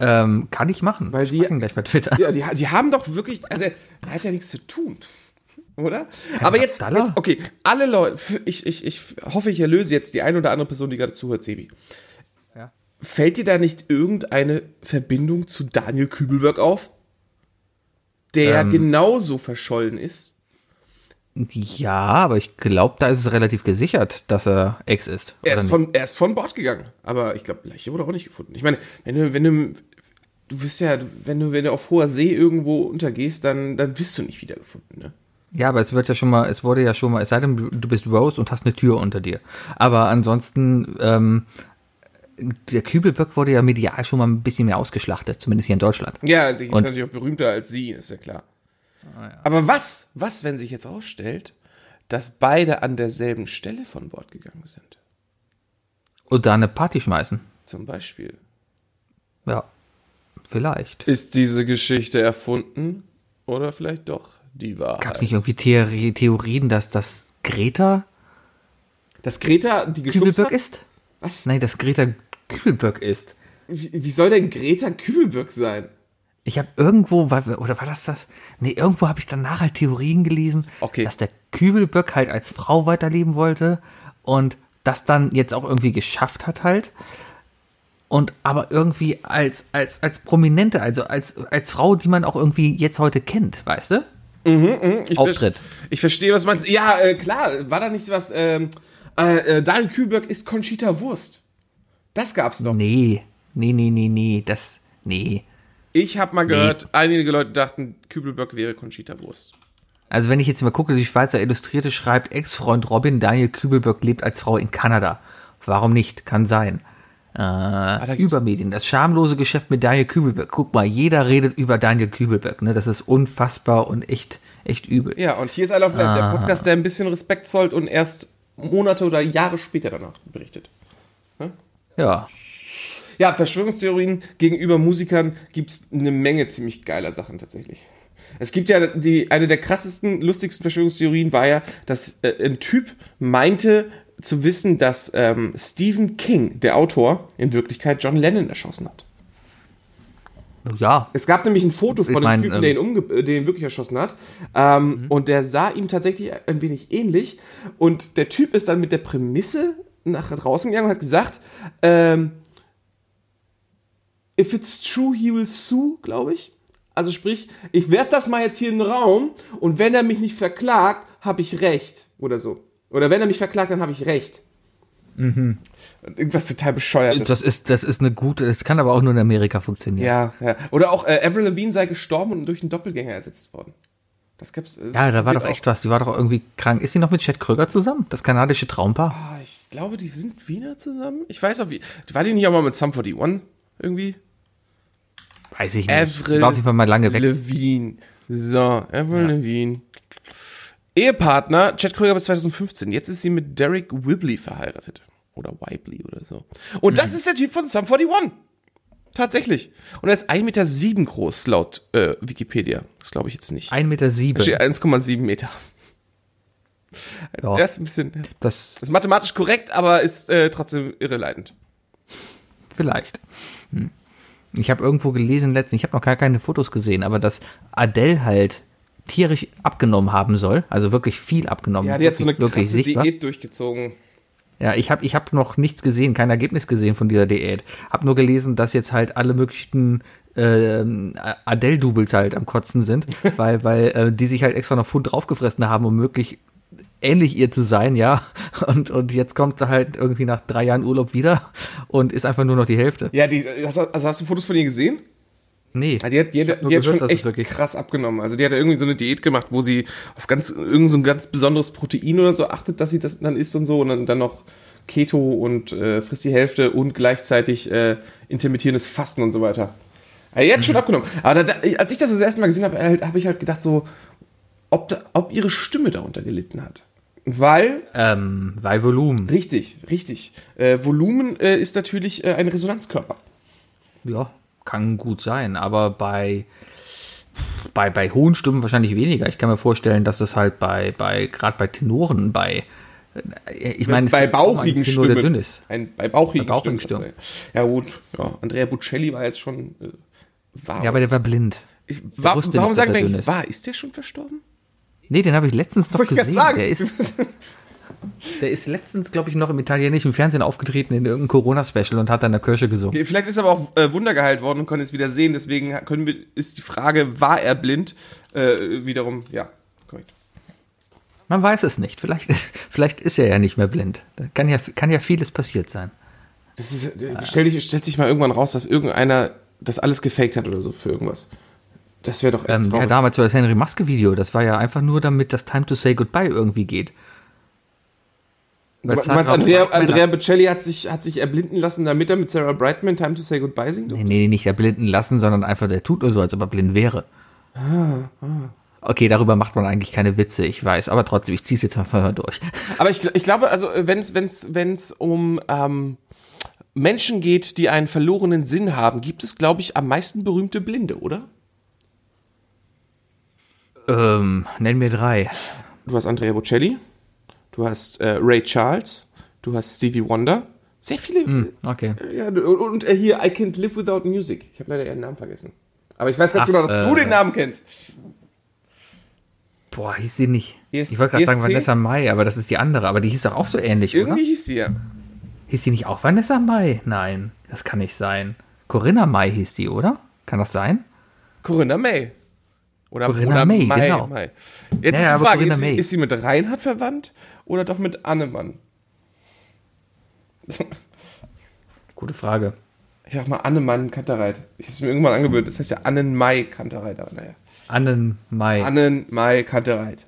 Ähm, kann ich machen. Weil die, gleich bei Twitter. Ja, die, die haben doch wirklich, also er hat ja nichts zu tun oder? Herr Aber jetzt, jetzt, okay, alle Leute, ich, ich, ich hoffe, ich erlöse jetzt die eine oder andere Person, die gerade zuhört, Sebi. Ja. Fällt dir da nicht irgendeine Verbindung zu Daniel Kübelberg auf? Der ähm, genauso verschollen ist? Ja, aber ich glaube, da ist es relativ gesichert, dass er Ex ist. Er ist, von, er ist von Bord gegangen. Aber ich glaube, Leiche wurde auch nicht gefunden. Ich meine, wenn du, wenn du, du bist ja, wenn du, wenn du auf hoher See irgendwo untergehst, dann, dann bist du nicht wiedergefunden, ne? Ja, aber es wird ja schon mal, es wurde ja schon mal, es sei denn, du bist Rose und hast eine Tür unter dir. Aber ansonsten, ähm, der Kübelböck wurde ja medial schon mal ein bisschen mehr ausgeschlachtet, zumindest hier in Deutschland. Ja, sie ist natürlich auch berühmter als sie, ist ja klar. Ah, ja. Aber was, was, wenn sich jetzt ausstellt, dass beide an derselben Stelle von Bord gegangen sind? Und da eine Party schmeißen. Zum Beispiel. Ja, vielleicht. Ist diese Geschichte erfunden oder vielleicht doch? Die Wahrheit. Gab es nicht irgendwie Theorie, Theorien, dass das Greta. Dass Greta die Kübelberg ist? Was? Nein, dass Greta Kübelberg ist. Wie, wie soll denn Greta Kübelberg sein? Ich habe irgendwo, oder war das das? Nee, irgendwo habe ich danach halt Theorien gelesen, okay. dass der Kübelböck halt als Frau weiterleben wollte und das dann jetzt auch irgendwie geschafft hat halt. Und aber irgendwie als, als, als Prominente, also als, als Frau, die man auch irgendwie jetzt heute kennt, weißt du? Mhm, mh, ich Auftritt. ich verstehe, was man. Ja, äh, klar, war da nicht was. Ähm, äh, äh, Daniel Kühlberg ist Conchita Wurst. Das gab's doch. Nee, nee, nee, nee, nee, das. Nee. Ich habe mal gehört, nee. einige Leute dachten, Kübelberg wäre Conchita Wurst. Also wenn ich jetzt mal gucke, die Schweizer Illustrierte schreibt, Ex-Freund Robin Daniel Kübelberg lebt als Frau in Kanada. Warum nicht? Kann sein. Äh, ah, Übermedien, das schamlose Geschäft mit Daniel Kübelberg. Guck mal, jeder redet über Daniel Kübelberg. Ne? Das ist unfassbar und echt, echt übel. Ja, und hier ist I auf ah. der Podcast, der ein bisschen Respekt zollt und erst Monate oder Jahre später danach berichtet. Ne? Ja. Ja, Verschwörungstheorien gegenüber Musikern gibt es eine Menge ziemlich geiler Sachen tatsächlich. Es gibt ja die, eine der krassesten, lustigsten Verschwörungstheorien war ja, dass äh, ein Typ meinte, zu wissen, dass ähm, Stephen King, der Autor, in Wirklichkeit John Lennon erschossen hat. Ja. Es gab nämlich ein Foto von dem Typen, ähm, der, ihn umge äh, den wirklich erschossen hat. Ähm, mhm. Und der sah ihm tatsächlich ein wenig ähnlich. Und der Typ ist dann mit der Prämisse nach draußen gegangen und hat gesagt, ähm, if it's true, he will sue, glaube ich. Also sprich, ich werf das mal jetzt hier in den Raum und wenn er mich nicht verklagt, habe ich recht. Oder so. Oder wenn er mich verklagt, dann habe ich recht. Mhm. Irgendwas total bescheuert. Das ist, das ist eine gute, das kann aber auch nur in Amerika funktionieren. Ja, ja. Oder auch äh, Avril Lavigne sei gestorben und durch einen Doppelgänger ersetzt worden. Das gibt's. Äh, ja, da war doch echt was. Die war doch irgendwie krank. Ist sie noch mit Chad Kröger zusammen? Das kanadische Traumpaar? Ah, ich glaube, die sind wieder zusammen. Ich weiß auch wie. War die nicht auch mal mit Sum 41 irgendwie? Weiß ich nicht. Avril war auf jeden Fall mal lange weg. Levine. So, Avril ja. Lavigne. Ehepartner, Chad Kröger bis 2015. Jetzt ist sie mit Derek Wibley verheiratet. Oder Wibley oder so. Und mhm. das ist der Typ von Sum 41. Tatsächlich. Und er ist 1,7 Meter sieben groß, laut äh, Wikipedia. Das glaube ich jetzt nicht. 1,7 Meter. Da Sieben. steht 1,7 Meter. Ja, Er ist ein bisschen. das Das ist mathematisch korrekt, aber ist äh, trotzdem irreleitend. vielleicht. Hm. Ich habe irgendwo gelesen letztens, ich habe noch gar keine Fotos gesehen, aber dass Adele halt tierisch abgenommen haben soll, also wirklich viel abgenommen. Ja, die hat so eine wirklich, krasse sichtbar. Diät durchgezogen. Ja, ich habe ich hab noch nichts gesehen, kein Ergebnis gesehen von dieser Diät. Hab nur gelesen, dass jetzt halt alle möglichen ähm, Adele-Doubles halt am Kotzen sind, weil, weil äh, die sich halt extra noch Pfund draufgefressen haben, um möglich ähnlich ihr zu sein, ja. Und, und jetzt kommt sie halt irgendwie nach drei Jahren Urlaub wieder und ist einfach nur noch die Hälfte. Ja, die, also hast du Fotos von ihr gesehen? Nee. Ja, die hat, die hat, nur die hat schon echt wirklich- krass abgenommen. Also die hat ja irgendwie so eine Diät gemacht, wo sie auf ganz irgend so ein ganz besonderes Protein oder so achtet, dass sie das dann isst und so und dann, dann noch Keto und äh, frisst die Hälfte und gleichzeitig äh, intermittierendes Fasten und so weiter. Ja, die hat Mhm. schon abgenommen. Aber da, da, als ich das das erste Mal gesehen habe, halt, habe ich halt gedacht so, ob, da, ob ihre Stimme darunter gelitten hat. Weil, Ähm, weil Volumen. richtig, richtig, äh, Volumen äh, ist natürlich äh, ein Resonanzkörper. Ja, kann gut sein, aber bei, bei, bei hohen Stimmen wahrscheinlich weniger. Ich kann mir vorstellen, dass es halt bei, bei gerade bei Tenoren, bei äh, ich meine, bei bauchigen Tenor, der Stimmen. dünn ist. Ein, bei bauchigen, Bei bauchigen Stimmen. das- Ja gut, ja. Andrea Bocelli war jetzt schon äh, war. Ja, aber der war blind. ich, war, warum sagen wir war? Ist der schon verstorben? Nee, den habe ich letztens noch Wollte gesehen. sagen. Der ist, der ist letztens, glaube ich, noch im italienischen Fernsehen aufgetreten in irgendeinem Corona-Special und hat dann in der Kirche gesungen. Okay, Vielleicht ist er aber auch äh, Wunder geheilt worden und konnte jetzt wieder sehen. Deswegen können wir, ist die Frage, war er blind? Äh, wiederum, ja, korrekt. Man weiß es nicht. Vielleicht, vielleicht ist er ja nicht mehr blind. Da kann ja, kann ja vieles passiert sein. Das ist, äh, stell dich, stellt sich mal irgendwann raus, dass irgendeiner das alles gefaked hat oder so für irgendwas. Das wäre doch echt Ähm, ja, damals war das Henry Maske-Video. Das war ja einfach nur, damit das Time to Say Goodbye irgendwie geht. Du meinst, Andrea, Andrea Bocelli hat sich, hat sich erblinden lassen, damit er mit Sarah Brightman Time to Say Goodbye singt? Nee, nee, nicht erblinden lassen, sondern einfach, der tut nur so, als ob er blind wäre. Ah, Okay, darüber macht man eigentlich keine Witze, ich weiß, aber trotzdem, ich zieh's jetzt einfach mal durch. Aber ich, ich glaube, also wenn es wenn's, wenn's um ähm, Menschen geht, die einen verlorenen Sinn haben, gibt es, glaube ich, am meisten berühmte Blinde, oder? Ähm, nenn mir drei. Du hast Andrea Bocelli, du hast äh, Ray Charles, du hast Stevie Wonder. Sehr viele. Okay. äh, Ja, und äh, hier I Can't Live Without Music. Ich habe leider ihren Namen vergessen. Aber ich weiß ganz Ach, genau, dass äh, du den Namen kennst. Boah, hieß sie nicht. ES ich wollte gerade sagen? Vanessa Mai, aber das ist die andere. Aber die hieß doch auch so ähnlich, oder? Irgendwie hieß sie ja. Hieß die nicht auch Vanessa Mai? Nein, das kann nicht sein. Corinna Mai hieß die, oder? Kann das sein? Corinna May. Oder, Corinna oder May, Mai, genau. Mai. Jetzt Ja, ist die Frage, ist sie, ist sie mit Reinhard verwandt oder doch mit Annemann? Gute Frage. Ich sag mal Annemann Kantereit. Ich habe es mir irgendwann angewöhnt. Das heißt ja Annenmai Kantereit. Aber naja. Annen Mai. Annenmai Kantereit.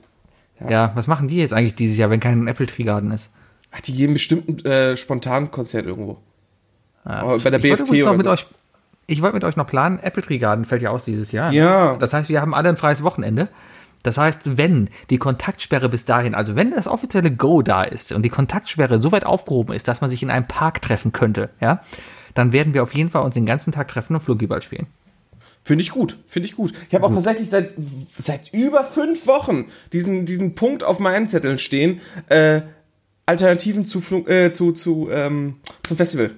ja, was machen die jetzt eigentlich dieses Jahr, wenn kein Apple Tree Garden ist? Ach, die geben bestimmt ein äh, Spontankonzert irgendwo. Aber bei der ich wollte BFT oder mit so. euch, ich wollte mit euch noch planen, Apple Tree Garden fällt ja aus dieses Jahr. ne? Ja. Das heißt, wir haben alle ein freies Wochenende. Das heißt, wenn die Kontaktsperre bis dahin, also wenn das offizielle Go da ist und die Kontaktsperre so weit aufgehoben ist, dass man sich in einem Park treffen könnte, ja, dann werden wir auf jeden Fall uns den ganzen Tag treffen und Fluggiball spielen. Finde ich gut, finde ich gut. Ich habe auch tatsächlich seit, seit über fünf Wochen diesen, diesen Punkt auf meinen Zetteln stehen, äh, Alternativen zu, Flug- äh, zu, zu ähm, zum Festival.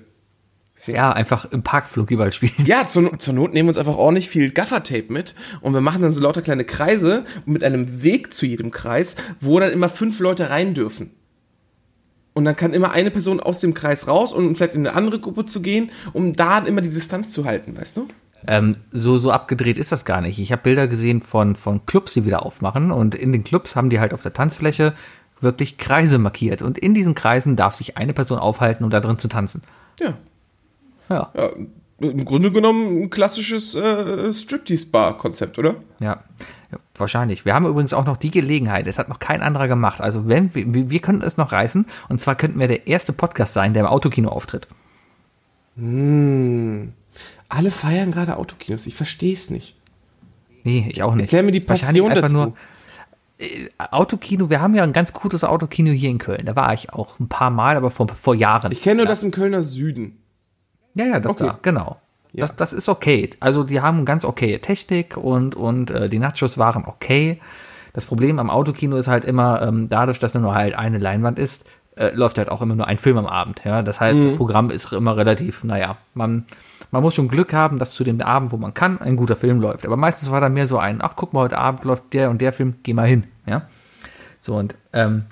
Ja, einfach im Park Fluggiball spielen. Ja, zur, zur Not nehmen wir uns einfach ordentlich viel Gaffertape mit und wir machen dann so lauter kleine Kreise mit einem Weg zu jedem Kreis, wo dann immer fünf Leute rein dürfen. Und dann kann immer eine Person aus dem Kreis raus und vielleicht in eine andere Gruppe zu gehen, um da immer die Distanz zu halten, weißt du? Ähm, so, so abgedreht ist das gar nicht. Ich habe Bilder gesehen von, von Clubs, die wieder aufmachen und in den Clubs haben die halt auf der Tanzfläche wirklich Kreise markiert und in diesen Kreisen darf sich eine Person aufhalten, um da drin zu tanzen. Ja. Ja, ja Im Grunde genommen ein klassisches äh, Striptease-Bar-Konzept, oder? ja, ja, wahrscheinlich. Wir haben übrigens auch noch die Gelegenheit, es hat noch kein anderer gemacht. Also wenn wir, wir könnten es noch reißen und zwar könnten wir der erste Podcast sein, der im Autokino auftritt. Alle feiern gerade Autokinos. Ich verstehe es nicht. Nee, ich auch nicht. Erklär mir die Passion einfach dazu. Nur, äh, Autokino, wir haben ja ein ganz gutes Autokino hier in Köln. Da war ich auch ein paar Mal, aber vor, vor Jahren. Ich kenne nur das im Kölner Süden. Ja, ja, das Okay. da, genau. Das, das ist okay. Also die haben ganz okay Technik und, und äh, die Nachos waren okay. Das Problem am Autokino ist halt immer, ähm, dadurch, dass nur halt eine Leinwand ist, äh, läuft halt auch immer nur ein Film am Abend. Ja? Das heißt, das Programm ist immer relativ, naja, man, man muss schon Glück haben, dass zu dem Abend, wo man kann, ein guter Film läuft. Aber meistens war da mehr so ein, ach guck mal, heute Abend läuft der und der Film, geh mal hin. Ja. So und ähm,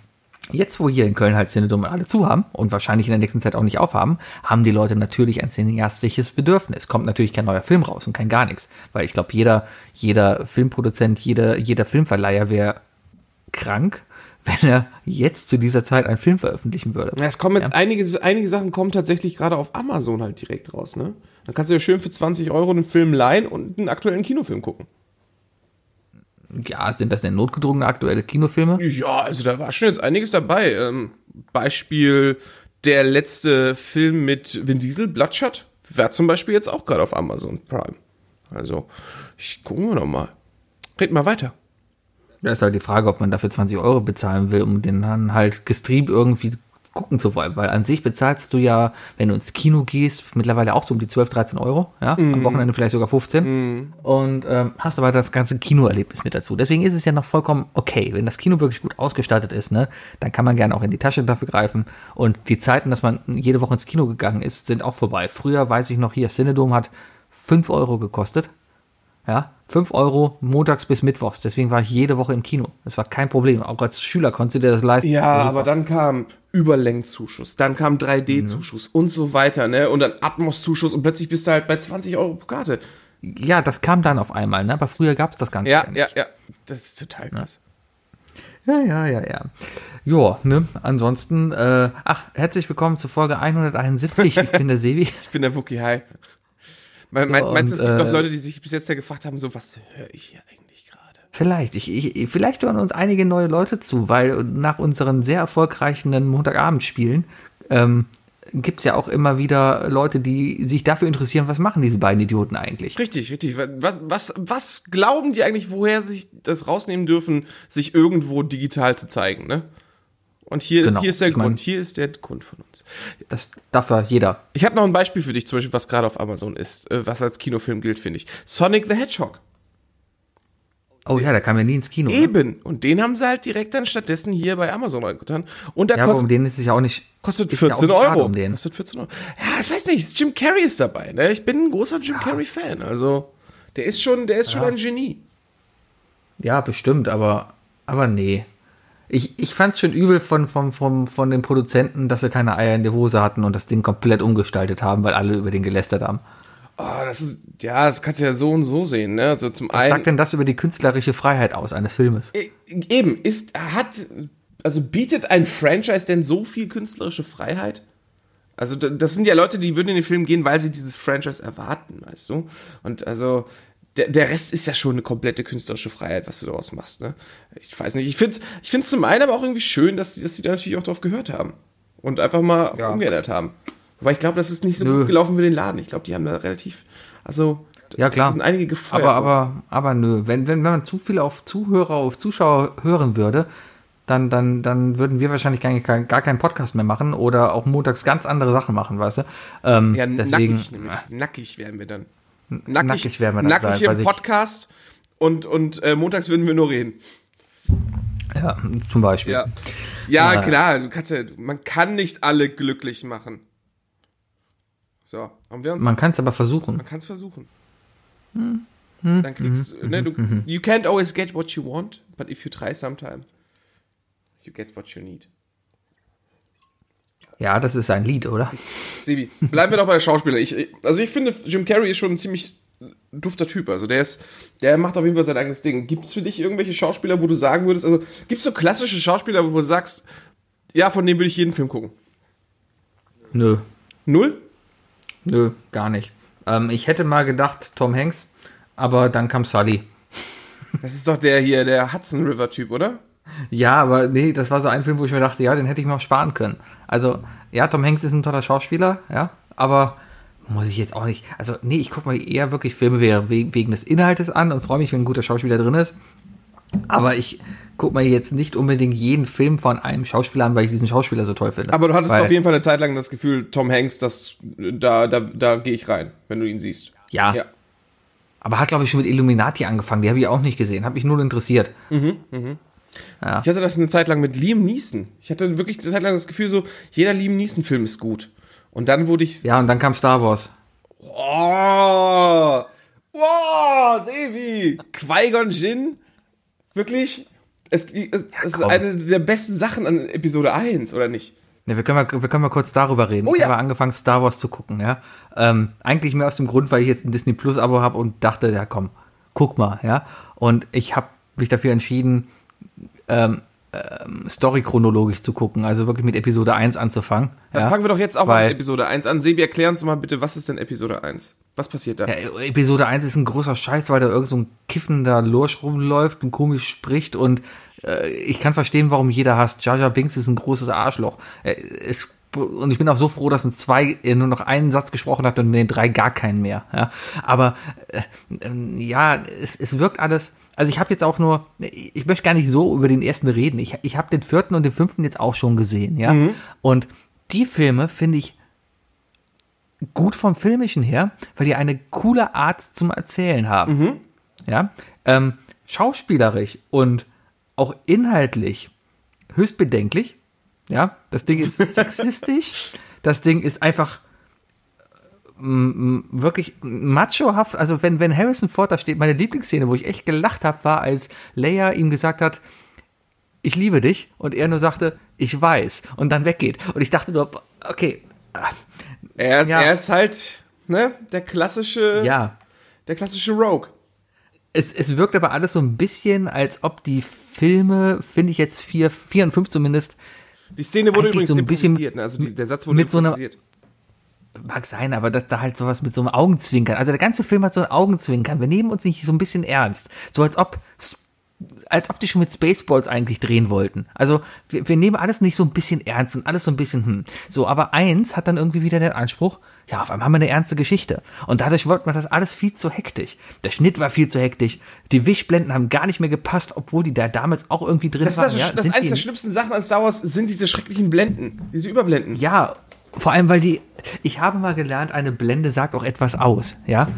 Jetzt, wo hier in Köln halt Cinedome alle zu haben und wahrscheinlich in der nächsten Zeit auch nicht aufhaben, haben die Leute natürlich ein cineastisches Bedürfnis. Kommt natürlich kein neuer Film raus und kein gar nichts. Weil ich glaube, jeder, jeder Filmproduzent, jeder, jeder Filmverleiher wäre krank, wenn er jetzt zu dieser Zeit einen Film veröffentlichen würde. Ja, es kommen jetzt einige, einige Sachen kommen tatsächlich gerade auf Amazon halt direkt raus, ne? Dann kannst du ja schön für 20 Euro einen Film leihen und einen aktuellen Kinofilm gucken. Ja, sind das denn notgedrungene aktuelle Kinofilme? Ja, also da war schon jetzt einiges dabei. Ähm, Beispiel der letzte Film mit Vin Diesel, Bloodshot, wäre zum Beispiel jetzt auch gerade auf Amazon Prime. Also, ich gucken wir noch mal. Red mal weiter. Da ist halt die Frage, ob man dafür 20 Euro bezahlen will, um den dann halt gestreamt irgendwie gucken zu wollen. Weil an sich bezahlst du ja, wenn du ins Kino gehst, mittlerweile auch so um die 12, 13 Euro. Ja, am Wochenende vielleicht sogar 15. Und ähm, hast aber das ganze Kinoerlebnis mit dazu. Deswegen ist es ja noch vollkommen okay. Wenn das Kino wirklich gut ausgestattet ist, ne, dann kann man gerne auch in die Tasche dafür greifen. Und die Zeiten, dass man jede Woche ins Kino gegangen ist, sind auch vorbei. Früher weiß ich noch hier, Cinedom hat 5 Euro gekostet. Ja, 5 Euro montags bis mittwochs. Deswegen war ich jede Woche im Kino. Das war kein Problem. Auch als Schüler konntest du dir das leisten. Ja, aber dann kam Überlängzuschuss, dann kam 3D-Zuschuss und so weiter, ne? Und dann Atmos-Zuschuss und plötzlich bist du halt bei 20 Euro pro Karte. Ja, das kam dann auf einmal, ne? Aber früher gab es das Ganze Ja, nicht. ja, ja. Das ist total krass. Ja, ja, ja, ja. Ja, ne? Ansonsten, äh, ach, herzlich willkommen zur Folge 171. Ich bin der Sebi. Ich bin der Wookie High. Me meinst du, es gibt noch äh, Leute, die sich bis jetzt ja gefragt haben, so, was höre ich hier eigentlich gerade? Vielleicht, ich, ich, vielleicht hören uns einige neue Leute zu, weil nach unseren sehr erfolgreichen Montagabendspielen ähm, gibt es ja auch immer wieder Leute, die sich dafür interessieren, was machen diese beiden Idioten eigentlich. Richtig, richtig. Was, was, was glauben die eigentlich, woher sich das rausnehmen dürfen, sich irgendwo digital zu zeigen, ne? Und hier, Genau. hier ist der Ich mein- Grund, hier ist der Grund von uns. Das darf ja jeder. Ich habe noch ein Beispiel für dich, zum Beispiel, was gerade auf Amazon ist, äh, was als Kinofilm gilt, finde ich. Sonic the Hedgehog. Oh ja, der kam ja nie ins Kino. ne? Eben. Und den haben sie halt direkt dann stattdessen hier bei Amazon reingetan. Und der Ja, aber um kostet, den ist es ja auch nicht. kostet ist ja auch 14 nicht schade Euro. Um den. Kostet 14 Euro. Ja, ich weiß nicht, Jim Carrey ist dabei, ne? Ich bin ein großer Jim Carrey-Fan. Also, der ist schon, der ist schon ein Genie. Ja, bestimmt, aber, aber nee. Ich, ich fand's schon übel von, von, von, von den Produzenten, dass sie keine Eier in der Hose hatten und das Ding komplett umgestaltet haben, weil alle über den gelästert haben. Oh, das ist, ja, das kannst du ja so und so sehen, ne? Also zum Was einen. sagt denn das über die künstlerische Freiheit aus eines Filmes? E- Eben, ist, hat, also bietet ein Franchise denn so viel künstlerische Freiheit? Also, das sind ja Leute, die würden in den Film gehen, weil sie dieses Franchise erwarten, weißt du? Und also, der, der Rest ist ja schon eine komplette künstlerische Freiheit, was du daraus machst, ne? Ich weiß nicht, ich find's, ich find's zum einen aber auch irgendwie schön, dass die, dass die da natürlich auch drauf gehört haben. Und einfach mal Ja. umgeändert haben. Aber ich glaube, das ist nicht so Nö. gut gelaufen für den Laden. Ich glaube, die haben da relativ, also, Ja, klar. sind einige gefeuert. Aber, aber, aber nö. Wenn, wenn, wenn man zu viel auf Zuhörer, auf Zuschauer hören würde, dann, dann, dann würden wir wahrscheinlich gar, kein- gar keinen Podcast mehr machen oder auch montags ganz andere Sachen machen, weißt du? Ähm, Ja, deswegen, nackig nämlich. Nackig wären wir dann. Nackig wären wir dann Nackig sein, im Podcast und, und äh, montags würden wir nur reden. ja, zum Beispiel. Ja. Ja, Ja. klar, du kannst ja, man kann nicht alle glücklich machen. So, haben wir uns, Man kann es aber versuchen. man kann es versuchen. Hm. Dann kriegst du, ne, du, you can't always get what you want, but if you try sometime, you get what you need. Ja, das ist ein Lied, oder? Sebi, bleiben wir doch bei der Schauspieler. Ich, also ich finde, Jim Carrey ist schon ein ziemlich dufter Typ. Also der ist, der macht auf jeden Fall sein eigenes Ding. Gibt es für dich irgendwelche Schauspieler, wo du sagen würdest, also gibt es so klassische Schauspieler, wo du sagst, ja, von denen würde ich jeden Film gucken? Nö. Null? Nö, gar nicht. Ähm, ich hätte mal gedacht, Tom Hanks, aber dann kam Sully. Das ist doch der hier, der Hudson River Typ, oder? Ja, aber nee, das war so ein Film, wo ich mir dachte, ja, den hätte ich mir auch sparen können. Also, ja, Tom Hanks ist ein toller Schauspieler, ja, aber muss ich jetzt auch nicht. Also, nee, ich gucke mal eher wirklich Filme we- we- wegen des Inhaltes an und freue mich, wenn ein guter Schauspieler drin ist. Aber ich gucke mir jetzt nicht unbedingt jeden Film von einem Schauspieler an, weil ich diesen Schauspieler so toll finde. Aber du hattest weil, auf jeden Fall eine Zeit lang das Gefühl, Tom Hanks, das, da, da, da gehe ich rein, wenn du ihn siehst. Ja. Ja. Aber hat, glaube ich, schon mit Illuminati angefangen. Die habe ich auch nicht gesehen. Hat mich nur interessiert. Ich hatte das eine Zeit lang mit Liam Neeson. Ich hatte wirklich eine Zeit lang das Gefühl, so, jeder Liam Neeson-Film ist gut. Und dann wurde ich. Ja, und dann kam Star Wars. Oh! Oh, Sevi! Qui-Gon Jinn? Wirklich? Es, es, es ist eine der besten Sachen an Episode 1, oder nicht? Ja, wir können mal, wir können mal kurz darüber reden. Oh ich ja. habe angefangen, Star Wars zu gucken, ja. Ähm, eigentlich mehr aus dem Grund, weil ich jetzt ein Disney Plus Abo habe und dachte, ja komm, guck mal, ja. Und ich habe mich dafür entschieden, ähm, ähm, Story chronologisch zu gucken, also wirklich mit Episode 1 anzufangen. Dann ja. fangen wir doch jetzt auch mal Weil- mit Episode 1 an. Sebi, erklär uns doch mal bitte, was ist denn Episode 1? Was passiert da? Ja, Episode 1 ist ein großer Scheiß, weil da irgend so ein kiffender Lurch rumläuft und komisch spricht und äh, ich kann verstehen, warum jeder hasst. Jar Binks ist ein großes Arschloch. Äh, es, und ich bin auch so froh, dass in zwei er nur noch einen Satz gesprochen hat und in den drei gar keinen mehr. Ja? Aber äh, ähm, ja, es, es wirkt alles. Also ich habe jetzt auch nur, ich möchte gar nicht so über den ersten reden. Ich, ich habe den vierten und den fünften jetzt auch schon gesehen, ja. Und die Filme finde ich gut vom Filmischen her, weil die eine coole Art zum Erzählen haben. Ja, ähm, schauspielerisch und auch inhaltlich höchst bedenklich. Ja, das Ding ist sexistisch. Das Ding ist einfach wirklich machohaft. Also wenn, wenn Harrison Ford da steht, meine Lieblingsszene, wo ich echt gelacht habe, war, als Leia ihm gesagt hat, ich liebe dich und er nur sagte, ich weiß und dann weggeht. Und ich dachte nur, okay, Er, Ja. er ist halt, ne, der klassische, ja, der klassische Rogue. es, es wirkt aber alles so ein bisschen, als ob die Filme, finde ich jetzt vier, vier und fünf zumindest, Die Szene wurde übrigens so ein bisschen ne? Also die, der Satz wurde mit so einer-. Mag sein, aber dass da halt sowas mit so einem Augenzwinkern, also der ganze Film hat so ein Augenzwinkern. Wir nehmen uns nicht so ein bisschen ernst. So als ob, als ob die schon mit Spaceballs eigentlich drehen wollten. Also wir, wir nehmen alles nicht so ein bisschen ernst und alles so ein bisschen, hm. So, aber eins hat dann irgendwie wieder den Anspruch, ja, auf einmal haben wir eine ernste Geschichte. Und dadurch wird man das alles viel zu hektisch. Der Schnitt war viel zu hektisch. Die Wischblenden haben gar nicht mehr gepasst, obwohl die da damals auch irgendwie drin Das ist waren. das, ja, das eins der schlimmsten Sachen an Star Wars sind diese schrecklichen Blenden, diese Überblenden. Ja, vor allem, weil die, ich habe mal gelernt, eine Blende sagt auch etwas aus, ja.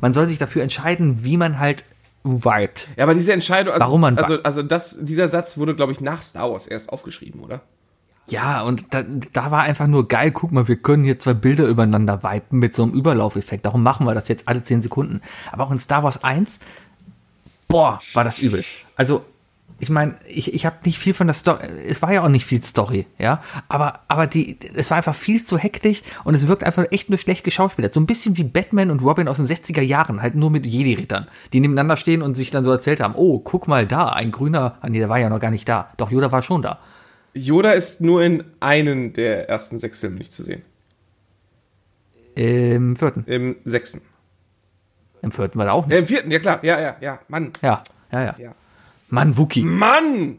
Man soll sich dafür entscheiden, wie man halt vibet. Ja, aber diese Entscheidung, also, Warum man- also, also das, dieser Satz wurde, glaube ich, nach Star Wars erst aufgeschrieben, oder? Ja, und da, da war einfach nur geil, guck mal, wir können hier zwei Bilder übereinander viben mit so einem Überlaufeffekt. Darum machen wir das jetzt alle 10 Sekunden. Aber auch in Star Wars 1, boah, war das übel. Also, ich meine, ich, ich habe nicht viel von der Story, es war ja auch nicht viel Story, ja, aber, aber die, es war einfach viel zu hektisch und es wirkt einfach echt nur schlecht geschauspielert. So ein bisschen wie Batman und Robin aus den 60er Jahren, halt nur mit Jedi-Rittern, die nebeneinander stehen und sich dann so erzählt haben, oh, guck mal da, ein grüner, ah nee, der war ja noch gar nicht da. Doch, Yoda war schon da. Yoda ist nur in einen der ersten sechs Filme nicht zu sehen. Im vierten. Im sechsten. Im vierten war er auch nicht. Im vierten, ja klar, ja, ja, ja, Mann. Ja, ja, ja. Ja. Mann, Wookie. Mann!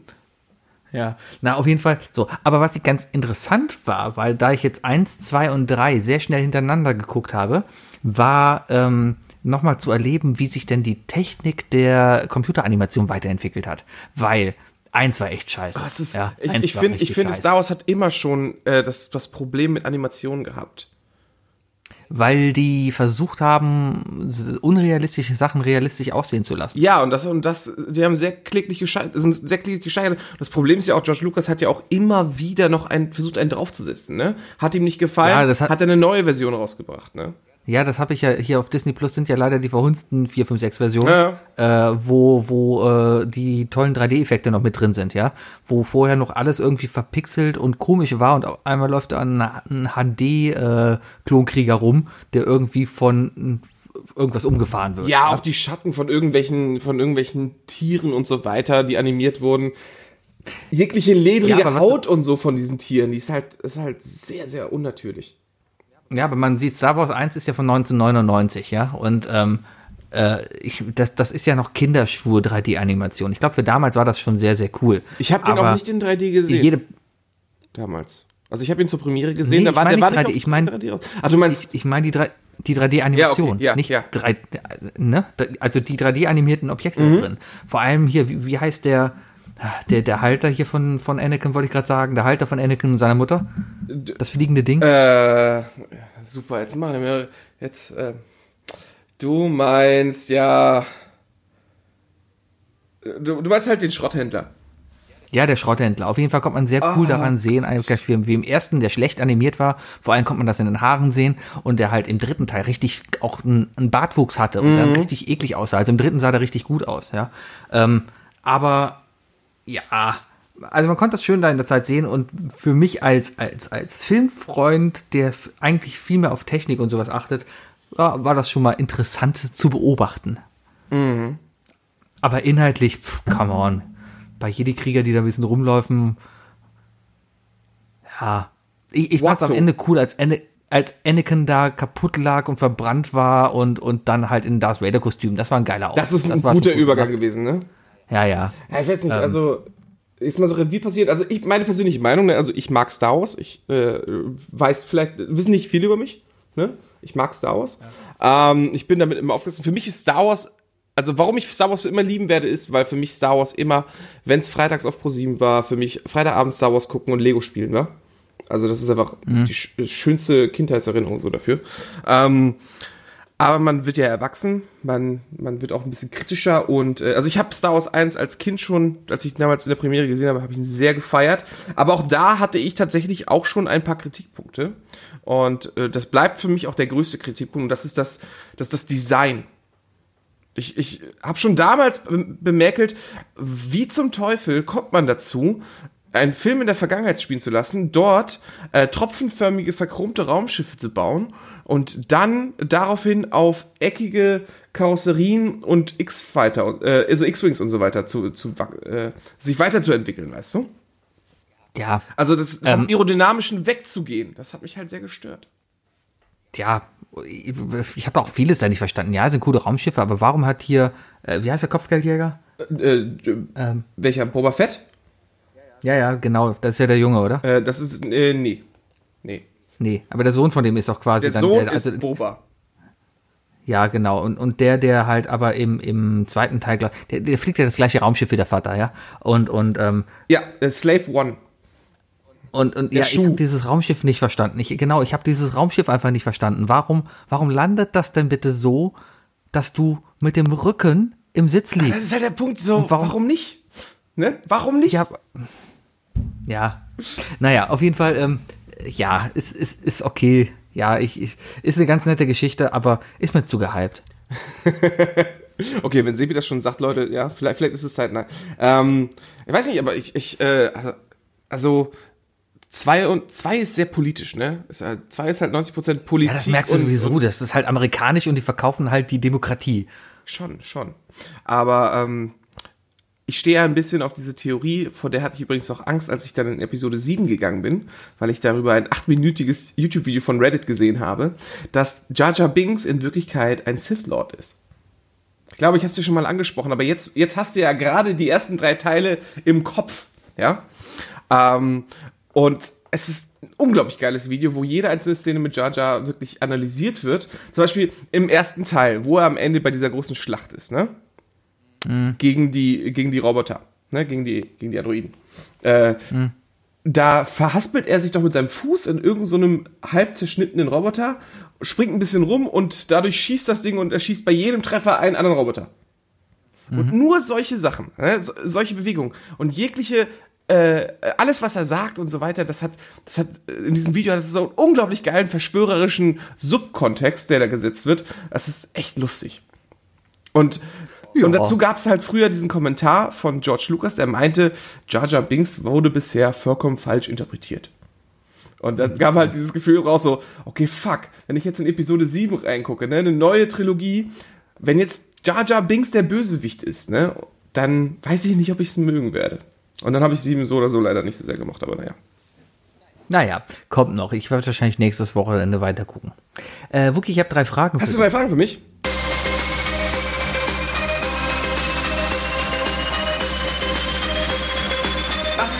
Ja, na, auf jeden Fall so. Aber was ich ganz interessant war, weil da ich jetzt eins, zwei und drei sehr schnell hintereinander geguckt habe, war ähm, nochmal zu erleben, wie sich denn die Technik der Computeranimation weiterentwickelt hat. Weil eins war echt scheiße. Das ist, ja, ich finde, ich finde, scheiße. Star Wars hat immer schon äh, das, das Problem mit Animationen gehabt. Weil die versucht haben, unrealistische Sachen realistisch aussehen zu lassen. Ja, und das, und das, die haben sehr kläglich gescheitert, sind sehr kläglich gescheitert. Das Problem ist ja auch, George Lucas hat ja auch immer wieder noch ein, versucht, einen draufzusetzen, ne? Hat ihm nicht gefallen, Ja, das hat, hat- er eine neue Version rausgebracht, ne? Ja, das habe ich ja hier auf Disney Plus sind ja leider die verhunzten 4, 5, 6 Versionen, Ja. äh, wo, wo äh, die tollen 3D-Effekte noch mit drin sind, ja. Wo vorher noch alles irgendwie verpixelt und komisch war und auf einmal läuft da ein, ein HD-Klonkrieger rum, der irgendwie von äh, irgendwas umgefahren wird. Ja, auch die Schatten von irgendwelchen, von irgendwelchen Tieren und so weiter, die animiert wurden. Jegliche ledrige Ja, Haut und so von diesen Tieren, die ist halt, ist halt sehr, sehr unnatürlich. Ja, aber man sieht, Star Wars 1 ist ja von 1999, ja, und ähm, äh, ich, das, das ist ja noch Kinderschwur 3D-Animation. Ich glaube, für damals war das schon sehr, sehr cool. Ich habe den Aber auch nicht in 3D gesehen. Jede, damals. Also ich habe ihn zur Premiere gesehen, Nee, da ich war der war nicht nicht 3D, auf ich mein- 3D raus. Ah, du meinst, ich, ich meine die drei, Die 3D-Animation, Ja, okay, ja, nicht ja. 3, ne? Also die 3D-animierten Objekte Mhm. drin. Vor allem hier, wie, wie heißt der, der, der Halter hier von, von Anakin, wollte ich gerade sagen, der Halter von Anakin und seiner Mutter? Das fliegende Ding? Äh, super, jetzt machen wir jetzt. Äh, du meinst ja. Du, du meinst halt den Schrotthändler. Ja, der Schrotthändler. Auf jeden Fall kommt man sehr cool Ah. daran sehen, eigentlich wie, wie im ersten, der schlecht animiert war. Vor allem kommt man das in den Haaren sehen und der halt im dritten Teil richtig auch einen, einen Bartwuchs hatte und Mhm. dann richtig eklig aussah. Also im dritten sah der richtig gut aus, ja. Ähm, aber ja, also man konnte das schön da in der Zeit sehen und für mich als, als, als Filmfreund, der eigentlich viel mehr auf Technik und sowas achtet, war das schon mal interessant zu beobachten. Aber inhaltlich, pff, come on. Bei Jedi-Krieger, die da ein bisschen rumlaufen, ja. Ich, ich fand's am Watso. Ende cool, als, Ana- als Anakin da kaputt lag und verbrannt war und, und dann halt in Darth Vader-Kostüm. Das war ein geiler Das ist ein schon guter gut Übergang gemacht. gewesen, ne? Ja, ja. Ja, ich weiß nicht, Ähm. also ist mal so Revue passiert. Also ich, meine persönliche Meinung, ne, also ich mag Star Wars. Ich äh, weiß vielleicht, wissen nicht viel über mich, ne? Ich mag Star Wars. Ähm, ich bin damit immer aufgewachsen. Für mich ist Star Wars, also warum ich Star Wars für immer lieben werde, ist, weil für mich Star Wars immer, wenn es freitags auf ProSieben war, für mich Freitagabend Star Wars gucken und Lego spielen war. Also das ist einfach die sch schönste Kindheitserinnerung so dafür. Ähm, aber man wird ja erwachsen, man, man wird auch ein bisschen kritischer und äh, also ich habe Star Wars 1 als Kind schon, als ich damals in der Premiere gesehen habe, habe ich ihn sehr gefeiert. Aber auch da hatte ich tatsächlich auch schon ein paar Kritikpunkte. Und äh, das bleibt für mich auch der größte Kritikpunkt und das ist das, das, ist das Design. Ich, ich habe schon damals be- bemerkelt, wie zum Teufel kommt man dazu, einen Film in der Vergangenheit spielen zu lassen, dort äh, tropfenförmige, verchromte Raumschiffe zu bauen und dann daraufhin auf eckige Karosserien und X-Fighter, äh, also X-Wings und so weiter zu, zu äh, sich weiterzuentwickeln, weißt du? Ja, Also das vom Ähm. Aerodynamischen wegzugehen, das hat mich halt sehr gestört. ja. Ich, ich habe auch vieles da nicht verstanden. Ja, es sind coole Raumschiffe, aber warum hat hier, äh, wie heißt der Kopfgeldjäger? Äh, äh, Ähm, welcher Boba Fett? ja, ja, genau. Das ist ja der Junge, oder? Äh, das ist äh, nee, nee. Nee, aber der Sohn von dem ist doch quasi Der dann. Sohn äh, also, ist Boba. Ja, genau. Und, und der, der halt aber im, im zweiten Teil, glaub, der, der fliegt ja das gleiche Raumschiff wie der Vater, ja. Und, und, ähm, Ja, äh, Slave One. und, und Der ja, ich Schuh. habe dieses Raumschiff nicht verstanden. Ich, genau, ich habe dieses Raumschiff einfach nicht verstanden. Warum, warum landet das denn bitte so, dass du mit dem Rücken im Sitz Das liegst? ist halt der Punkt, so, warum- warum, nicht? Ne? Warum nicht? Ja, ja. Naja, auf jeden Fall, ähm, ja, ist, ist, ist okay. Ja, ich, ich, ist eine ganz nette Geschichte, aber ist mir zu gehypt. Okay, wenn Sebi das schon sagt, Leute, ja, vielleicht, vielleicht ist es Zeit, nein. Ähm, ich weiß nicht, aber ich, ich, äh, also, zwei und zwei ist sehr politisch, ne? Ist, halt- Zwei ist halt 90% Politik. Ja, das merkst du und- sowieso. Und, Das ist halt amerikanisch und die verkaufen halt die Demokratie. schon, schon. Aber, ähm, ich stehe ja ein bisschen auf diese Theorie, vor der hatte ich übrigens auch Angst, als ich dann in Episode 7 gegangen bin, weil ich darüber ein achtminütiges YouTube-Video von Reddit gesehen habe, dass Jar Jar Binks in Wirklichkeit ein Sith Lord ist. Ich glaube, ich habe es dir schon mal angesprochen, aber jetzt, jetzt hast du ja gerade die ersten drei Teile im Kopf, ja? Ähm, und es ist ein unglaublich geiles Video, wo jede einzelne Szene mit Jar Jar wirklich analysiert wird. Zum Beispiel im ersten Teil, wo er am Ende bei dieser großen Schlacht ist, ne? Gegen die, gegen die Roboter, ne? Gegen die, gegen die Androiden. Äh, da verhaspelt er sich doch mit seinem Fuß in irgendeinem so halb zerschnittenen Roboter, springt ein bisschen rum und dadurch schießt das Ding und er schießt bei jedem Treffer einen anderen Roboter. Und nur solche Sachen, ne, so, solche Bewegungen und jegliche, äh, alles was er sagt und so weiter, das hat, das hat äh, in diesem Video hat es so einen unglaublich geilen verschwörerischen Subkontext, der da gesetzt wird. Das ist echt lustig. Und, Ja. und dazu gab es halt früher diesen Kommentar von George Lucas, der meinte, Jar Jar Binks wurde bisher vollkommen falsch interpretiert. Und dann gab halt dieses Gefühl raus, so, okay, fuck, wenn ich jetzt in Episode 7 reingucke, ne, eine neue Trilogie, wenn jetzt Jar Jar Binks der Bösewicht ist, ne, dann weiß ich nicht, ob ich es mögen werde. Und dann habe ich 7 so oder so leider nicht so sehr gemacht, aber naja. Naja, kommt noch. Ich werde wahrscheinlich nächstes Wochenende weiter gucken. Äh, Wookie, ich habe drei Fragen Hast du für drei Fragen für mich?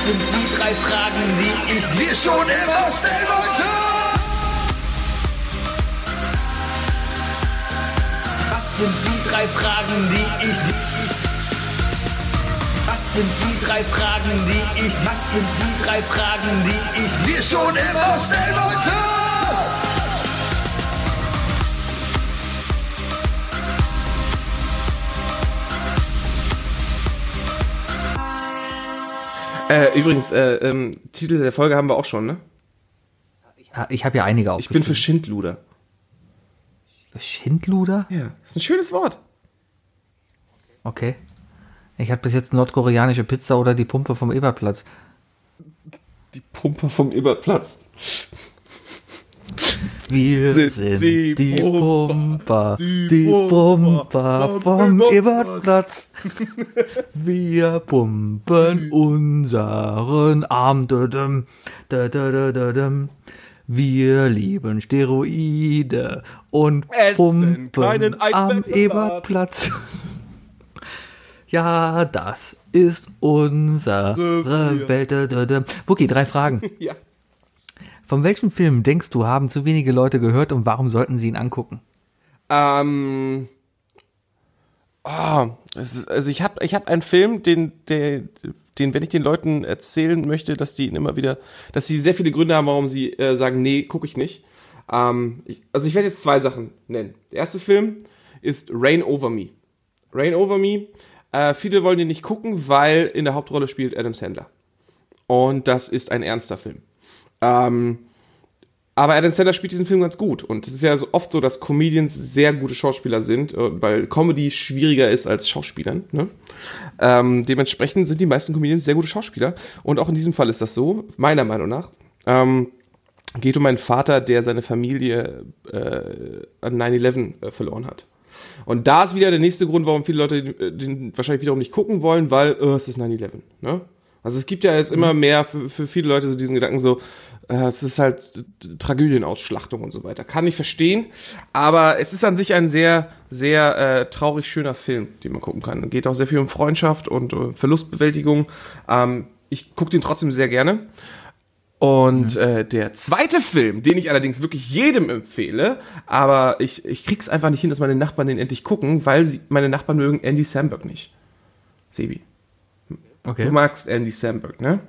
Das sind die drei Fragen, die ich dir schon immer stellen wollte. Was sind die drei Fragen, die ich Was sind die drei Fragen, die ich Was sind die drei Fragen, die ich dir schon immer stellen wollte. Äh, übrigens, äh, ähm, Titel der Folge haben wir auch schon, ne? Ich habe ja einige Ich bin für. Schindluder. Schindluder? Ja, ist ein schönes Wort. Okay. Ich hatte bis jetzt nordkoreanische Pizza oder die Pumpe vom Eberplatz. Die Pumpe vom Ebertplatz. Wir Sind sind, die die, Pumper, die Pumper vom Ebertplatz. Wir pumpen unseren Arm. Wir lieben Steroide und Essen pumpen am. Ebertplatz. Ja, das ist unsere Welt. Wookie, drei Fragen. Ja. Von welchem Film denkst du, haben zu wenige Leute gehört und warum sollten sie ihn angucken? Ähm. Ist, also ich habe ich hab einen Film, den, der, den, wenn ich den Leuten erzählen möchte, dass die ihn immer wieder, dass sie sehr viele Gründe haben, warum sie äh, sagen, nee, gucke ich nicht. Ähm, ich, also ich werde jetzt zwei Sachen nennen. Der erste Film ist Rain Over Me. Rain Over Me. Äh, viele wollen den nicht gucken, weil in der Hauptrolle spielt Adam Sandler. Und das ist ein ernster Film. Ähm, aber Adam Sandler spielt diesen Film ganz gut. Und es ist ja so oft so, dass Comedians sehr gute Schauspieler sind, äh, weil Comedy schwieriger ist als Schauspielern. Ne? Ähm, dementsprechend sind die meisten Comedians sehr gute Schauspieler. Und auch in diesem Fall ist das so, meiner Meinung nach. Ähm, geht um einen Vater, der seine Familie äh, an 9-11 äh, verloren hat. Und da ist wieder der nächste Grund, warum viele Leute den, den wahrscheinlich wiederum nicht gucken wollen, weil äh, es ist 9-11. Ne? Also es gibt ja jetzt immer mehr für, für viele Leute so diesen Gedanken so, äh, es ist halt Tragödienausschlachtung und so weiter. Kann ich verstehen, aber es ist an sich ein sehr, sehr äh, traurig schöner Film, den man gucken kann. Geht auch sehr viel um Freundschaft und äh, Verlustbewältigung. Ähm, ich gucke den trotzdem sehr gerne. Und äh, der zweite Film, den ich allerdings wirklich jedem empfehle, aber ich, ich krieg's einfach nicht hin, dass meine Nachbarn den endlich gucken, weil sie, meine Nachbarn mögen Andy Samberg nicht. Sebi. Okay. Du magst Andy Samberg, ne?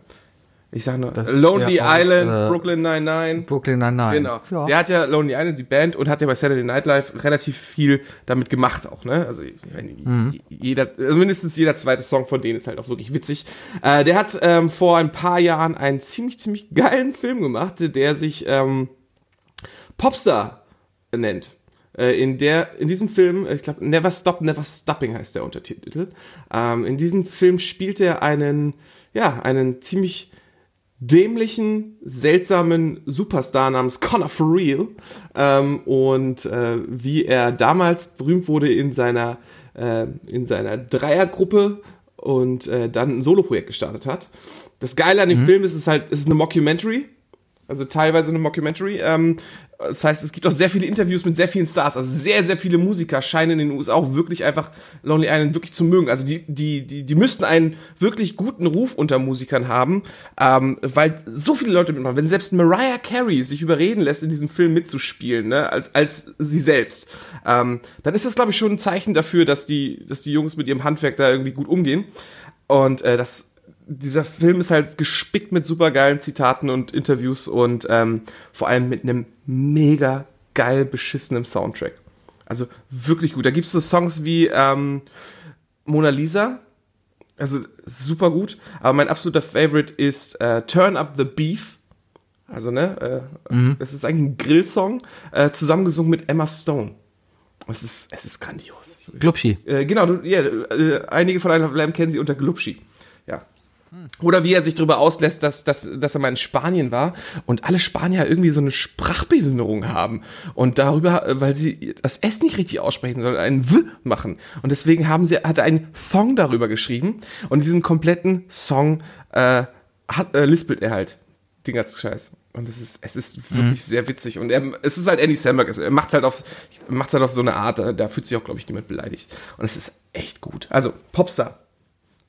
Ich sag nur, Das- Lonely ja, Island, äh, Brooklyn Nine-Nine. Brooklyn Nine-Nine. Genau. Ja. Der hat ja Lonely Island, die Band, und hat ja bei Saturday Night Live relativ viel damit gemacht auch, ne? Also Mhm. jeder, also mindestens jeder zweite Song von denen ist halt auch wirklich witzig. Äh, der hat ähm, vor ein paar Jahren einen ziemlich, ziemlich geilen Film gemacht, der sich ähm, Popstar nennt. Äh, in der, in diesem Film, ich glaube, Never Stop, Never Stopping heißt der Untertitel. Ähm, in diesem Film spielt er einen, ja, einen ziemlich dämlichen, seltsamen Superstar namens Connor For Real ähm, und äh, wie er damals berühmt wurde in seiner äh, in seiner Dreiergruppe und äh, dann ein Soloprojekt gestartet hat. Das Geile an dem Film ist, es ist halt, es ist eine Mockumentary, also teilweise eine Mockumentary. Ähm, das heißt, es gibt auch sehr viele Interviews mit sehr vielen Stars. Also sehr, sehr viele Musiker scheinen in den USA auch wirklich einfach Lonely Island wirklich zu mögen. Also die, die, die, die müssten einen wirklich guten Ruf unter Musikern haben, ähm, weil so viele Leute mitmachen. Wenn selbst Mariah Carey sich überreden lässt, in diesem Film mitzuspielen, ne, als, als sie selbst, ähm, dann ist das, glaube ich, schon ein Zeichen dafür, dass die, dass die Jungs mit ihrem Handwerk da irgendwie gut umgehen. Und äh, das dieser Film ist halt gespickt mit supergeilen Zitaten und Interviews und ähm, vor allem mit einem mega geil beschissenen Soundtrack. Also wirklich gut. Da gibt es so Songs wie ähm, Mona Lisa, also super gut. Aber mein absoluter Favorite ist äh, Turn Up the Beef. Also, ne, äh, das ist eigentlich ein Grillsong, äh, zusammengesungen mit Emma Stone. Es ist, es ist grandios. Glubschi. Äh, genau, du, ja, äh, einige von einem kennen sie unter Glubschi. Ja. Oder wie er sich darüber auslässt, dass, dass, dass er mal in Spanien war und alle Spanier irgendwie so eine Sprachbehinderung haben und darüber, äh, weil sie das S nicht richtig aussprechen, sondern ein W machen. Und deswegen haben sie, hat er einen Song darüber geschrieben und diesen kompletten Song äh, hat, äh, lispelt er halt den ganzen Scheiß. Und es ist, es ist wirklich sehr witzig. Und er, es ist halt Andy Samberg. Er macht halt auf, macht's halt auf so eine Art, da, da fühlt sich auch, glaube ich, niemand beleidigt. Und es ist echt gut. Also, Popstar.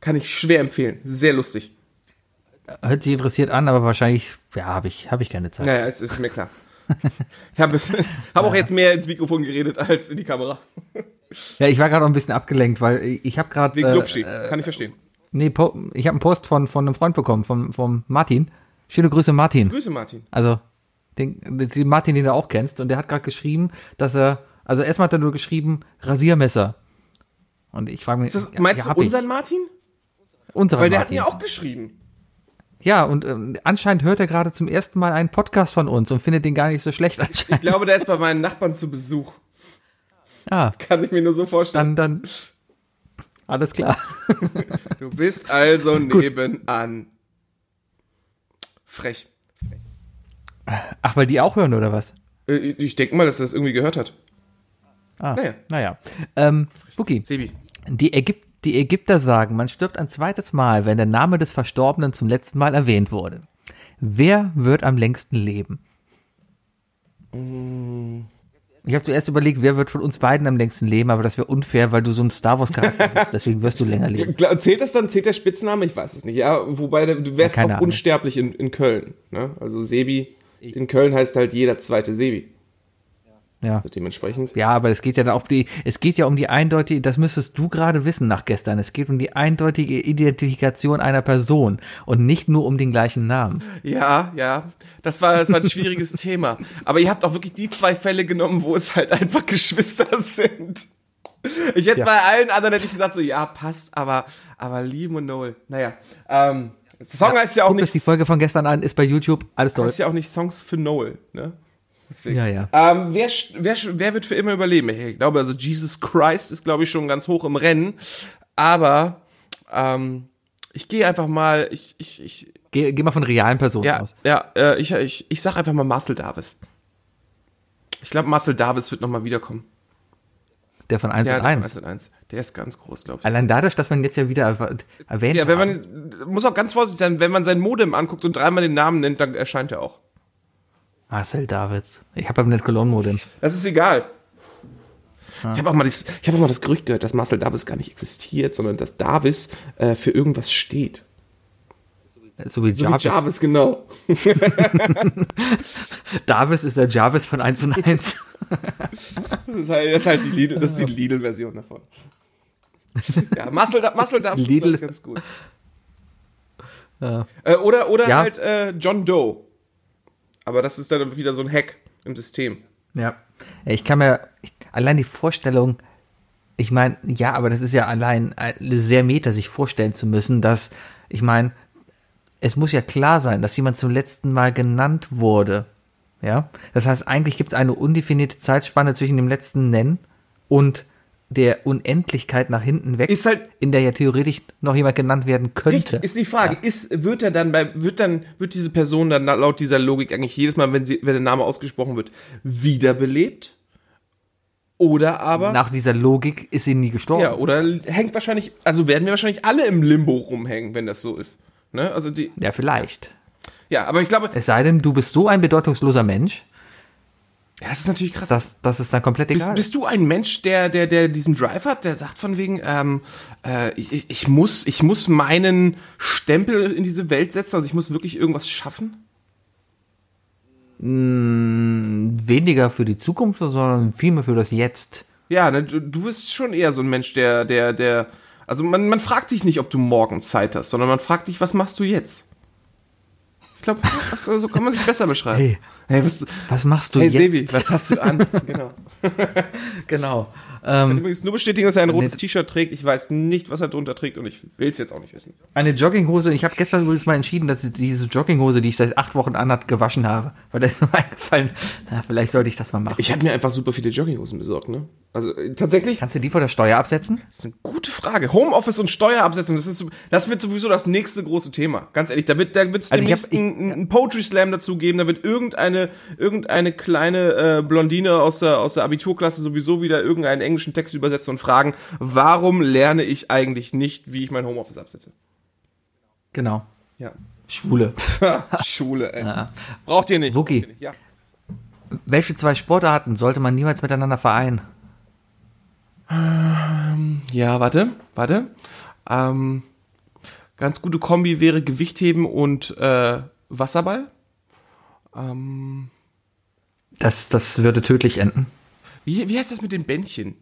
Kann ich schwer empfehlen. Sehr lustig. Hört sich interessiert an, aber wahrscheinlich, ja, habe ich, hab ich keine Zeit. Naja, es ist mir klar. Ich habe hab auch jetzt mehr ins Mikrofon geredet als in die Kamera. Ja, ich war gerade noch ein bisschen abgelenkt, weil ich habe gerade. Wegen Äh, Glubschi. Kann ich verstehen. nee, ich habe einen Post von, von einem Freund bekommen, vom, vom Martin. Schöne Grüße, Martin. Grüße, Martin. Also, den, den Martin, den du auch kennst. Und der hat gerade geschrieben, dass er. Also, erstmal hat er nur geschrieben, Rasiermesser. Und ich frage mich. Das, meinst ja, du hab ich. unseren Martin? Unseren Weil der hat Martin. mir auch geschrieben. Ja, und ähm, anscheinend hört er gerade zum ersten Mal einen Podcast von uns und findet den gar nicht so schlecht Ich anscheinend. glaube, der ist bei meinen Nachbarn zu Besuch. Ja, Kann ich mir nur so vorstellen. dann, dann. Alles klar. Du bist also nebenan. Frech. Ach, weil die auch hören, oder was? Äh, Ich denke mal, dass er das irgendwie gehört hat. Ah, Naja. naja. Ähm, Buki, Sebi. die, Ägyp die Ägypter sagen, man stirbt ein zweites Mal, wenn der Name des Verstorbenen zum letzten Mal erwähnt wurde. Wer wird am längsten leben? Ich habe zuerst überlegt, wer wird von uns beiden am längsten leben, aber das wäre unfair, weil du so ein Star Wars Charakter bist. Deswegen wirst du länger leben. Zählt das dann, zählt der Spitzname? Ich weiß es nicht. Ja, wobei du wärst Ja, auch Ahnung. unsterblich in, in Köln. Ne? Also Sebi, in Köln heißt halt jeder zweite Sebi. Ja. Dementsprechend. Ja, aber es geht ja dann auch die, es geht ja um die eindeutige, das müsstest du gerade wissen nach gestern. Es geht um die eindeutige Identifikation einer Person und nicht nur um den gleichen Namen. Ja, ja. Das war, das war ein schwieriges Thema. Aber ihr habt auch wirklich die zwei Fälle genommen, wo es halt einfach Geschwister sind. Ich hätte Ja. bei allen anderen hätte ich gesagt, so, ja, passt, aber, aber Liam und Noel. Naja, ähm, Song heißt ja auch es die nicht, Folge von gestern an, ist bei YouTube, alles heißt Deutsch. ja auch nicht Songs für Noel, ne? Deswegen. Ja, ja. Ähm, wer, wer, wer wird für immer überleben? Ich glaube, also Jesus Christ ist, glaube ich, schon ganz hoch im Rennen. Aber ähm, ich gehe einfach mal, ich, ich, ich, Geh, geh mal von realen Personen ja, aus. ja, äh, ich, ich, ich sag einfach mal Marcel Davis. Ich glaube, Marcel Davis wird nochmal wiederkommen. Der von 1 Ja, und der 1. 1 und 1. Der ist ganz groß, glaube ich. Allein dadurch, dass man jetzt ja wieder erw- erwähnt Ja, wenn man, muss auch ganz vorsichtig sein, wenn man sein Modem anguckt und dreimal den Namen nennt, dann erscheint er auch. Marcel Davids. Ich habe beim Net Cologne Modem. Das ist egal. Ich habe auch, mal das- ich hab auch mal das Gerücht gehört, dass Marcel Davis gar nicht existiert, sondern dass Davis äh, für irgendwas steht. So wie So Jarvis. wie Jarvis, genau. Davis ist der Jarvis von 1 und 1. Das ist halt, das ist halt die Lidl, das ist die Lidl-Version davon. Ja, Marcel, Marcel Davis Lidl. ist ganz gut. Äh, oder oder Ja. halt äh, John Doe. Aber das ist dann wieder so ein Hack im System. Ja. Ich kann mir, allein die Vorstellung, ich meine, ja, aber das ist ja allein äh, sehr meta, sich vorstellen zu müssen, dass, ich meine, es muss ja klar sein, dass jemand zum letzten Mal genannt wurde. Ja. Das heißt, eigentlich gibt es eine undefinierte Zeitspanne zwischen dem letzten Nennen und der Unendlichkeit nach hinten weg, Ist halt- in der ja theoretisch noch jemand genannt werden könnte. Richtig, ist die Frage, ist, wird er dann bei, wird dann, wird diese Person dann laut dieser Logik eigentlich jedes Mal, wenn sie, wenn der Name ausgesprochen wird, wiederbelebt? Oder aber, Nach dieser Logik ist sie nie gestorben. ja, oder hängt wahrscheinlich, also werden wir wahrscheinlich alle im Limbo rumhängen, wenn das so ist. Ne? Also die, ja, vielleicht. ja, aber ich glaube, Es sei denn, du bist so ein bedeutungsloser Mensch, ja, das ist natürlich krass. dass, dass es dann komplett egal Bist, ist. bist du ein Mensch, der, der, der diesen Drive hat, der sagt von wegen, ähm, äh, ich, ich, muss, ich muss meinen Stempel in diese Welt setzen, also ich muss wirklich irgendwas schaffen? weniger für die Zukunft, sondern vielmehr für das Jetzt. Ja, ne, du, du bist schon eher so ein Mensch, der, der, der, also man, man fragt dich nicht, ob du morgen Zeit hast, sondern man fragt dich, was machst du jetzt? Ich glaube, so kann man sich besser beschreiben. Hey. hey was, Was machst du hey jetzt? Sebi, was hast du an? genau. Genau. Ähm, Übrigens nur bestätigen, dass er ein rotes Nee. T-Shirt trägt. Ich weiß nicht, was er drunter trägt und ich will es jetzt auch nicht wissen. eine Jogginghose. Ich habe gestern übrigens mal entschieden, dass ich diese Jogginghose, die ich seit acht Wochen anhat, gewaschen habe. Weil da ist mir eingefallen, na, vielleicht sollte ich das mal machen. Ich habe mir einfach super viele Jogginghosen besorgt, ne? Also äh, tatsächlich, Kannst du die vor der Steuer absetzen? das ist eine gute Frage. Homeoffice und Steuerabsetzung, das ist, das wird sowieso das nächste große Thema. Ganz ehrlich, da wird, da wird es Also ich demnächst ich- einen, einen Poetry Slam dazu geben. Da wird irgendeine, irgendeine kleine äh, Blondine aus der, aus der Abiturklasse sowieso wieder irgendeinen englischen Text übersetzen und fragen, warum lerne ich eigentlich nicht, wie ich mein Homeoffice absetze? Genau. Ja. Schwule. Schule, ey. Braucht ihr nicht. Wookie. Ja. Welche zwei Sportarten sollte man niemals miteinander vereinen? Ja, warte, warte. Ähm, ganz gute Kombi wäre Gewichtheben und äh, Wasserball. Ähm, Das, das würde tödlich enden. Wie, wie heißt das mit den Bändchen?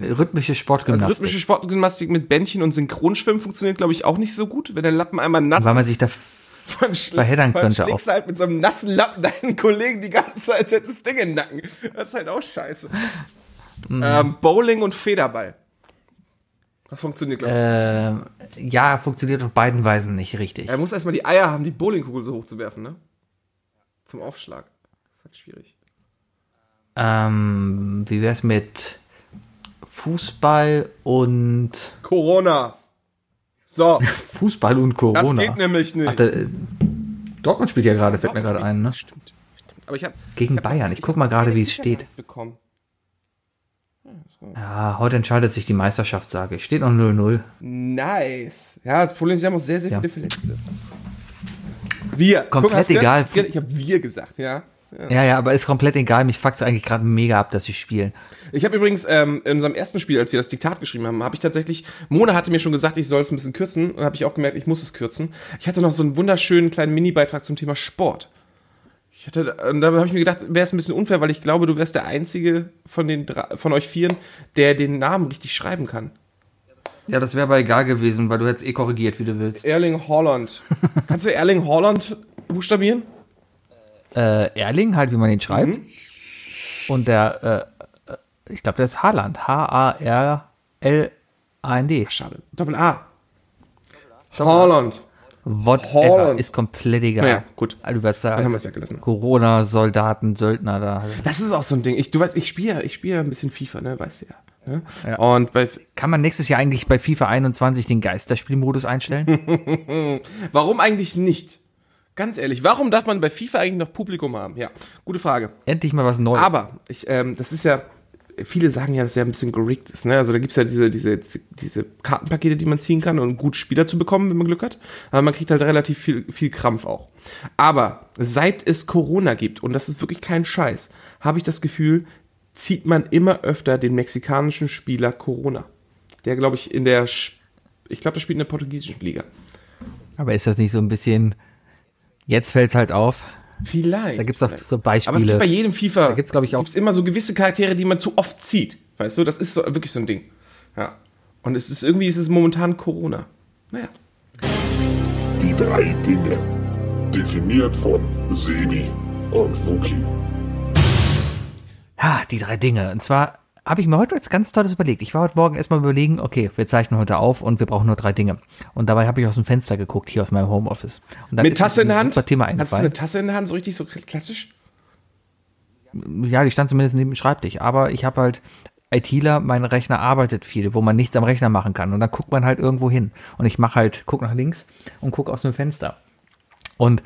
Rhythmische Also Sportgymnastik. rhythmische Sportgymnastik mit Bändchen und Synchronschwimmen funktioniert, glaube ich, auch nicht so gut, wenn der Lappen einmal nass weil man sich da schla- verheddern könnte du halt mit so einem nassen Lappen deinen Kollegen die ganze Zeit als hätte das Ding im Nacken. Das ist halt auch scheiße. Mhm. Ähm, Bowling und Federball. Das funktioniert, glaube ich. Ähm, ja, funktioniert auf beiden Weisen nicht richtig. Er muss erstmal die Eier haben, die Bowlingkugel so hoch zu werfen, ne? Zum Aufschlag. Das ist halt schwierig. Ähm, wie wär's mit Fußball und Corona. So, Fußball und das Corona? geht nämlich nicht. Ach, da, äh, Dortmund spielt ja gerade, fällt mir gerade ein, ne? Stimmt. Stimmt. Aber ich habe Gegen Bayern. Ich guck mal gerade, wie es steht. bekommen. Ja, heute entscheidet sich die Meisterschaft, sage ich. Steht noch 0-0. Nice. Ja, das Problem ist, wir haben auch sehr, sehr Ja. viele Verletzte. Wir. Komplett gehört? egal. Ich habe wir gesagt, ja. Ja, ja, aber ist komplett egal. Mich fuckt's eigentlich gerade mega ab, dass sie spielen. Ich habe übrigens ähm, in unserem ersten Spiel, als wir das Diktat geschrieben haben, habe ich tatsächlich, Mona hatte mir schon gesagt, ich soll es ein bisschen kürzen und habe ich auch gemerkt, ich muss es kürzen. Ich hatte noch so einen wunderschönen kleinen Mini-Beitrag zum Thema Sport. Ich hatte, und da habe ich mir gedacht, wäre es ein bisschen unfair, weil ich glaube, du wärst der einzige von den von euch vieren, der den Namen richtig schreiben kann. Ja, das wäre aber egal gewesen, weil du hättest eh korrigiert, wie du willst. Erling Holland. Kannst du Erling Holland buchstabieren? Äh, Erling, halt, wie man ihn schreibt. Mhm. Und der, äh, ich glaube, der ist Haaland. H-A-R-L-A-N-D. Schade. Doppel A. Holland. Whatever. Ist komplett egal. Naja, gut. Also, du wirst Dann haben wir es weggelassen. Corona, Soldaten, Söldner da. Das ist auch so ein Ding. Ich, du weißt, ich spiele ich spiele ein bisschen FIFA, ne, weißt du ja. Ne? Ja. Und bei, Kann man nächstes Jahr eigentlich bei FIFA 21 den Geisterspielmodus einstellen? warum eigentlich nicht? Ganz ehrlich, warum darf man bei FIFA eigentlich noch Publikum haben? Ja, gute Frage. Endlich mal was Neues. Aber ich, ähm, das ist ja, viele sagen ja, dass ja ein bisschen gerickt ist. Ne? Also da gibt's ja diese, diese, diese Kartenpakete, die man ziehen kann, um gut Spieler zu bekommen, wenn man Glück hat. Aber man kriegt halt relativ viel, viel Krampf auch. Aber seit es Corona gibt, und das ist wirklich kein Scheiß, habe ich das Gefühl, zieht man immer öfter den mexikanischen Spieler Corona. Der, glaube ich, in der, ich glaube, der spielt in der portugiesischen Liga. Aber ist das nicht so ein bisschen. Jetzt fällt's halt auf. Vielleicht. Da gibt's auch so Aber es gibt bei Beispiele. jedem FIFA Da gibt's, glaub ich, auch- gibt's immer so gewisse Charaktere, die man zu oft zieht. Weißt du, das ist so, wirklich so ein Ding. Ja. Und es ist irgendwie, es ist momentan Corona. Naja. Die drei Dinge. Definiert von Sebi und Wookie. Ha, die drei Dinge. Und zwar habe ich mir heute was ganz Tolles überlegt. Ich war heute Morgen erstmal überlegen, okay, wir zeichnen heute auf und wir brauchen nur drei Dinge. Und dabei habe ich aus dem Fenster geguckt, hier aus meinem Homeoffice. Mit Tasse in der Hand? Thema Hast du eine Tasse in der Hand, so richtig so klassisch? Ja, die stand zumindest neben dem Schreibtisch. Aber ich habe halt ITler, mein Rechner arbeitet viel, wo man nichts am Rechner machen kann. Und dann guckt man halt irgendwo hin. Und ich mache halt, guck nach links und guck aus dem Fenster. Und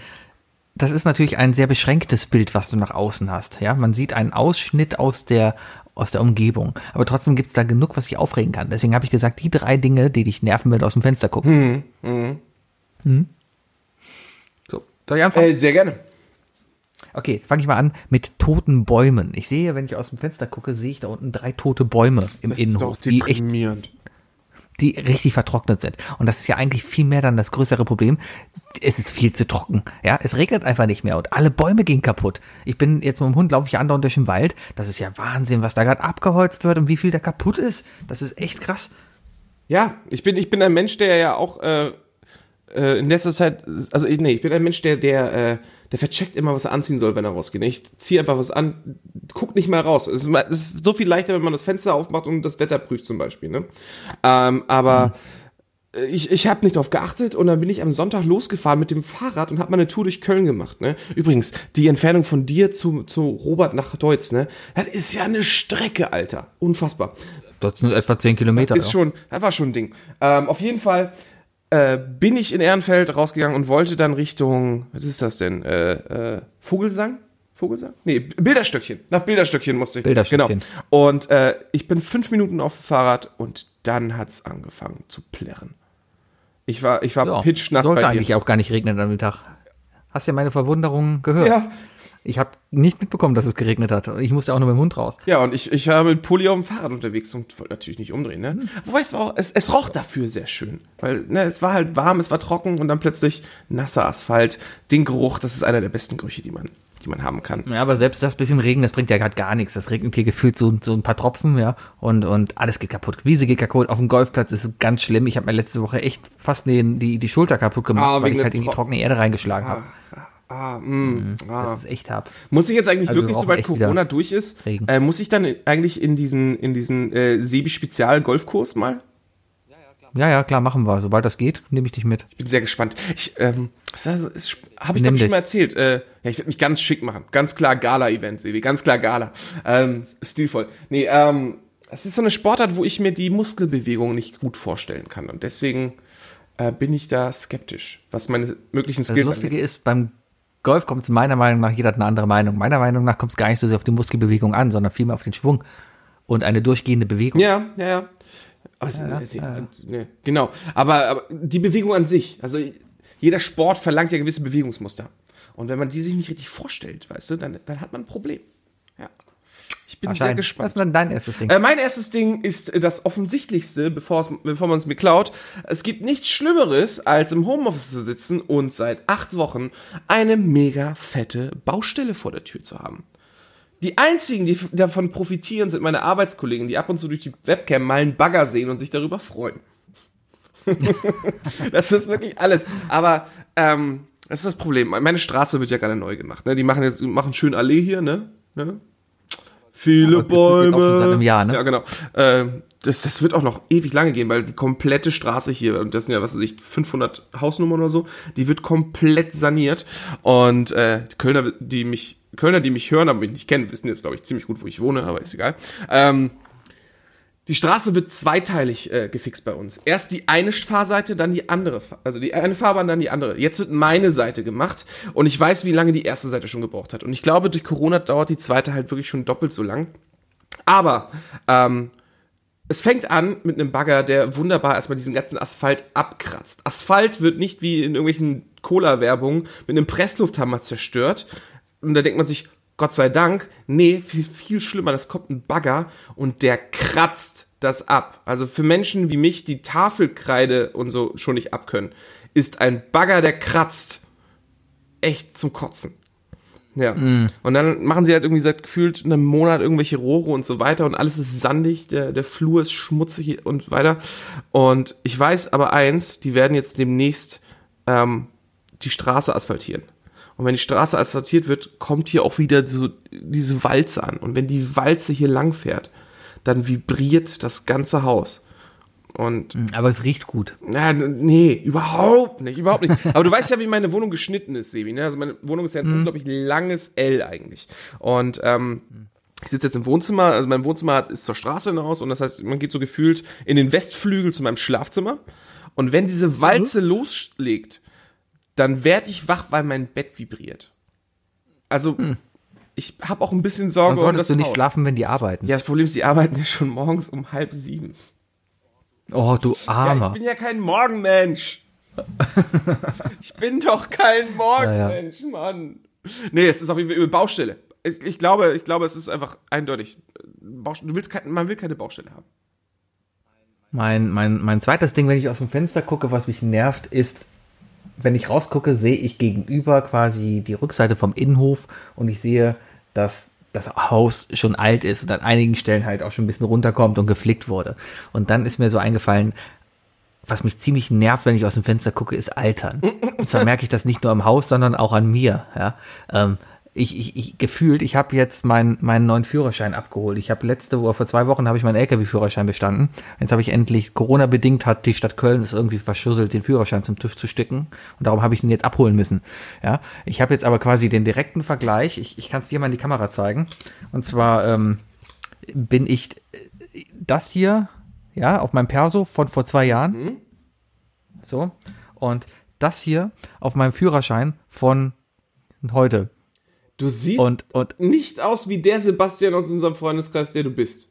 das ist natürlich ein sehr beschränktes Bild, was du nach außen hast. Ja, man sieht einen Ausschnitt aus der aus der Umgebung. Aber trotzdem gibt's da genug, was sich aufregen kann. Deswegen habe ich gesagt, die drei Dinge, die dich nerven, wenn du aus dem Fenster guckst. Hm. So, soll ich anfangen? Äh, sehr gerne. Okay, fange ich mal an mit toten Bäumen. Ich sehe, wenn ich aus dem Fenster gucke, sehe ich da unten drei tote Bäume im Innenhof, die echt, deprimierend. die richtig vertrocknet sind. Und das ist ja eigentlich viel mehr dann das größere Problem. Es ist viel zu trocken. Ja, es regnet einfach nicht mehr und alle Bäume gehen kaputt. Ich bin jetzt mit dem Hund laufe ich andauernd durch den Wald. Das ist ja Wahnsinn, was da gerade abgeholzt wird und wie viel da kaputt ist. Das ist echt krass. Ja, ich bin, ich bin ein Mensch, der ja auch äh, äh, in letzter Zeit, also nee, ich bin ein Mensch, der, der, äh, der vercheckt immer, was er anziehen soll, wenn er rausgeht. Ich ziehe einfach was an, guck nicht mal raus. Es ist, ist so viel leichter, wenn man das Fenster aufmacht und das Wetter prüft zum Beispiel. Ne? Ähm, aber äh, ich, ich habe nicht darauf geachtet und dann bin ich am Sonntag losgefahren mit dem Fahrrad und habe mal eine Tour durch Köln gemacht. Ne? Übrigens, die Entfernung von dir zu, zu Robert nach Deutz, ne? das ist ja eine Strecke, Alter. Unfassbar. Das sind etwa zehn Kilometer. Ist ja. schon, das war schon ein Ding. Ähm, auf jeden Fall äh, bin ich in Ehrenfeld rausgegangen und wollte dann Richtung, was ist das denn? Äh, äh, Vogelsang? Vogelsang? Nee, Bilderstöckchen. Nach Bilderstöckchen musste ich. Bilderstöckchen. Genau. Und äh, ich bin fünf Minuten auf dem Fahrrad und dann hat's angefangen zu plärren. Ich war, ich war Ja, pitchnass sollte bei eigentlich dir. auch gar nicht regnen an dem Tag. Hast ja meine Verwunderung gehört. Ja, Ich habe nicht mitbekommen, dass es geregnet hat. Ich musste auch nur mit dem Hund raus. ja, und ich, ich war mit Pulli auf dem Fahrrad unterwegs und wollte natürlich nicht umdrehen, ne? Wobei es war auch, es, es roch dafür sehr schön. Weil, ne, es war halt warm, es war trocken und dann plötzlich nasser Asphalt. Den Geruch, das ist einer der besten Gerüche, die man die man haben kann. Ja, aber selbst das bisschen Regen, das bringt ja gerade gar nichts. Das regnet hier gefühlt so, so ein paar Tropfen, ja. Und, und alles geht kaputt. Wiese geht kaputt. Auf dem Golfplatz ist es ganz schlimm. Ich habe mir letzte Woche echt fast die, die, die Schulter kaputt gemacht, Ah, weil ich halt in die Tro- trockene Erde reingeschlagen habe. Ah, mh, ah. Das ist echt hart. Muss ich jetzt eigentlich Also wir wirklich, sobald Corona durch ist, äh, muss ich dann eigentlich in diesen, in diesen äh, Sebi-Spezial-Golfkurs mal? Ja, ja, klar, machen wir. Sobald das geht, nehme ich dich mit. Ich bin sehr gespannt. Ich, ähm, das also, habe ich glaube schon mal erzählt. Äh, ja, ich werde mich ganz schick machen. Ganz klar Gala-Event, Sebi. Ganz klar Gala. Ähm, stilvoll. Nee, ähm, es ist so eine Sportart, wo ich mir die Muskelbewegung nicht gut vorstellen kann. Und deswegen äh, bin ich da skeptisch, was meine möglichen Das Skills Lustige ist, beim Golf kommt es meiner Meinung nach, jeder hat eine andere Meinung. Meiner Meinung nach kommt es gar nicht so sehr auf die Muskelbewegung an, sondern vielmehr auf den Schwung und eine durchgehende Bewegung. Ja, ja, ja. Aber es, es, nee, genau. Aber, aber die Bewegung an sich, also jeder Sport verlangt ja gewisse Bewegungsmuster. Und wenn man die sich nicht richtig vorstellt, weißt du, dann, dann hat man ein Problem. Ja. Ich bin sehr dein- gespannt. Was ist denn dein erstes Ding? Äh, mein erstes Ding ist äh, das Offensichtlichste, bevor man es mir klaut. Es gibt nichts Schlimmeres, als im Homeoffice zu sitzen und seit acht Wochen eine mega fette Baustelle vor der Tür zu haben. Die einzigen, die davon profitieren, sind meine Arbeitskollegen, die ab und zu durch die Webcam mal einen Bagger sehen und sich darüber freuen. das ist wirklich alles. Aber ähm, das ist das Problem. Meine Straße wird ja gerade neu gemacht. Ne? Die machen jetzt machen schön Allee hier, ne? ne? Viele Bäume. Jahr, ne? Ja, genau. Ähm, das, das wird auch noch ewig lange gehen, weil die komplette Straße hier, und das sind ja, was weiß ich, 500 Hausnummern oder so, die wird komplett saniert. Und äh, die Kölner, die mich, Kölner, die mich hören, aber mich nicht kennen, wissen jetzt, glaube ich, ziemlich gut, wo ich wohne, aber ist egal. Ähm, die Straße wird zweiteilig äh, gefixt bei uns. Erst die eine Fahrseite, dann die andere. Also die eine Fahrbahn, dann die andere. Jetzt wird meine Seite gemacht und ich weiß, wie lange die erste Seite schon gebraucht hat. Und ich glaube, durch Corona dauert die zweite halt wirklich schon doppelt so lang. Aber ähm, es fängt an mit einem Bagger, der wunderbar erstmal diesen ganzen Asphalt abkratzt. Asphalt wird nicht wie in irgendwelchen Cola-Werbungen mit einem Presslufthammer zerstört. Und da denkt man sich, Gott sei Dank, nee, viel, viel schlimmer, das kommt ein Bagger und der kratzt das ab. Also für Menschen wie mich, die Tafelkreide und so schon nicht abkönnen, ist ein Bagger, der kratzt, echt zum Kotzen. Ja. Und dann machen sie halt irgendwie seit gefühlt einem Monat irgendwelche Rohre und so weiter und alles ist sandig, der, der Flur ist schmutzig und weiter. Und ich weiß aber eins, die werden jetzt demnächst ähm, die Straße asphaltieren. Und wenn die Straße asphaltiert wird, kommt hier auch wieder so diese Walze an. Und wenn die Walze hier lang fährt, dann vibriert das ganze Haus. Und Aber es riecht gut. na, nee, überhaupt nicht, überhaupt nicht. Aber du weißt ja, wie meine Wohnung geschnitten ist, Sebi. Ne? Also meine Wohnung ist ja ein unglaublich langes L eigentlich. Und ähm, ich sitze jetzt im Wohnzimmer, also mein Wohnzimmer ist zur Straße hinaus und das heißt, man geht so gefühlt in den Westflügel zu meinem Schlafzimmer. Und wenn diese Walze loslegt, dann werde ich wach, weil mein Bett vibriert. Also ich habe auch ein bisschen Sorge Dann um das solltest du nicht schlafen, wenn die arbeiten. Ja, das Problem ist, die arbeiten ja schon morgens um halb sieben. Oh, du Ja, ich Armer. bin ja kein Morgenmensch. ich bin doch kein Morgenmensch, Mann. Nee, es ist auf jeden Fall über Baustelle. Ich, ich glaube, ich glaube, es ist einfach eindeutig. Du willst kein, man will keine Baustelle haben. Mein, mein, mein zweites Ding, wenn ich aus dem Fenster gucke, was mich nervt, ist, wenn ich rausgucke, sehe ich gegenüber quasi die Rückseite vom Innenhof und ich sehe, dass das Haus schon alt ist und an einigen Stellen halt auch schon ein bisschen runterkommt und geflickt wurde. Und dann ist mir so eingefallen, was mich ziemlich nervt, wenn ich aus dem Fenster gucke, ist Altern. Und zwar merke ich das nicht nur am Haus, sondern auch an mir. Ja? Ähm, ich, ich, ich gefühlt, ich habe jetzt meinen meinen neuen Führerschein abgeholt. Ich habe letzte Woche, vor zwei Wochen habe ich meinen LKW-Führerschein bestanden. Jetzt habe ich endlich, Corona-bedingt hat die Stadt Köln es irgendwie verschusselt, den Führerschein zum TÜV zu sticken. Und darum habe ich ihn jetzt abholen müssen. Ja, ich habe jetzt aber quasi den direkten Vergleich. Ich, ich kann es dir mal in die Kamera zeigen. Und zwar ähm, bin ich äh, das hier, ja, auf meinem Perso von vor zwei Jahren. So. Und das hier auf meinem Führerschein von heute. Du siehst Und, und nicht aus wie der Sebastian aus unserem Freundeskreis, der du bist.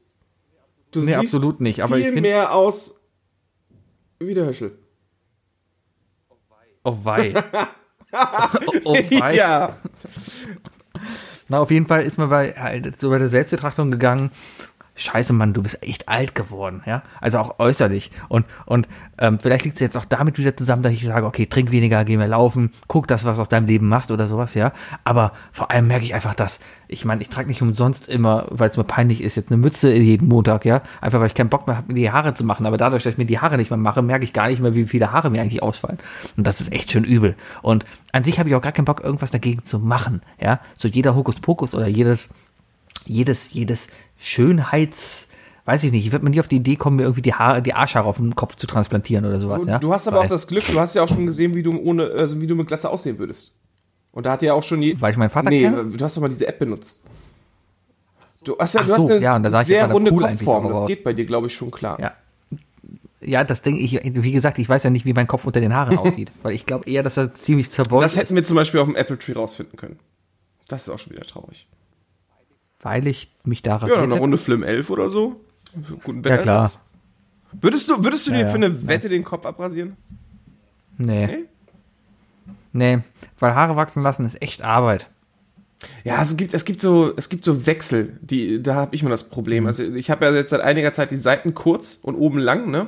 Du Nee, absolut nicht, aber ich viel mehr aus wie der Höschel. oh wei. oh, oh wei. Ja. Na, auf jeden Fall ist man bei, halt, so bei der Selbstbetrachtung gegangen. Scheiße Mann, du bist echt alt geworden, ja, also auch äußerlich. Und, und ähm, vielleicht liegt es jetzt auch damit wieder zusammen, dass ich sage, okay, trink weniger, geh mehr laufen, guck das, was aus deinem Leben machst oder sowas, ja, aber vor allem merke ich einfach, dass, ich meine, ich trage nicht umsonst immer, weil es mir peinlich ist, jetzt eine Mütze jeden Montag, ja, einfach weil ich keinen Bock mehr habe, mir die Haare zu machen, aber dadurch, dass ich mir die Haare nicht mehr mache, merke ich gar nicht mehr, wie viele Haare mir eigentlich ausfallen. Und das ist echt schön übel. Und an sich habe ich auch gar keinen Bock, irgendwas dagegen zu machen, ja, so jeder Hokuspokus oder jedes jedes, jedes Schönheits, weiß ich nicht, ich würde mir nie auf die Idee kommen, mir irgendwie die Haare, die Arschhaare auf dem Kopf zu transplantieren oder sowas, Und ja. Du hast aber weil, auch das Glück, du hast ja auch schon gesehen, wie du ohne, also wie du mit Glatze aussehen würdest. Und da hat ja auch schon je, Weil ich meinen Vater Nee, kenne? du hast doch mal diese App benutzt. Du hast ja, Ach du hast so, eine ja, und da sah ich sehr ja runde cool Kopfform. Das geht bei dir, glaube ich, schon klar. Ja. Ja, das denke ich, wie gesagt, ich weiß ja nicht, wie mein Kopf unter den Haaren aussieht, weil ich glaube eher, dass er ziemlich zerbeult Das ist, hätten wir zum Beispiel auf dem Apple Tree rausfinden können. Das ist auch schon wieder traurig. Weil ich mich da Ja, eine. Runde Flim 11 oder so. Ja, klar. Würdest du, würdest du Ja, dir für eine. Wette den Kopf abrasieren? Nee. Nee? Nee, weil Haare wachsen lassen ist echt Arbeit. Ja, es gibt, es gibt so, es gibt so Wechsel, die, da habe ich mal das Mhm. Problem. Also ich habe ja jetzt seit einiger Zeit die Seiten kurz und oben lang, ne?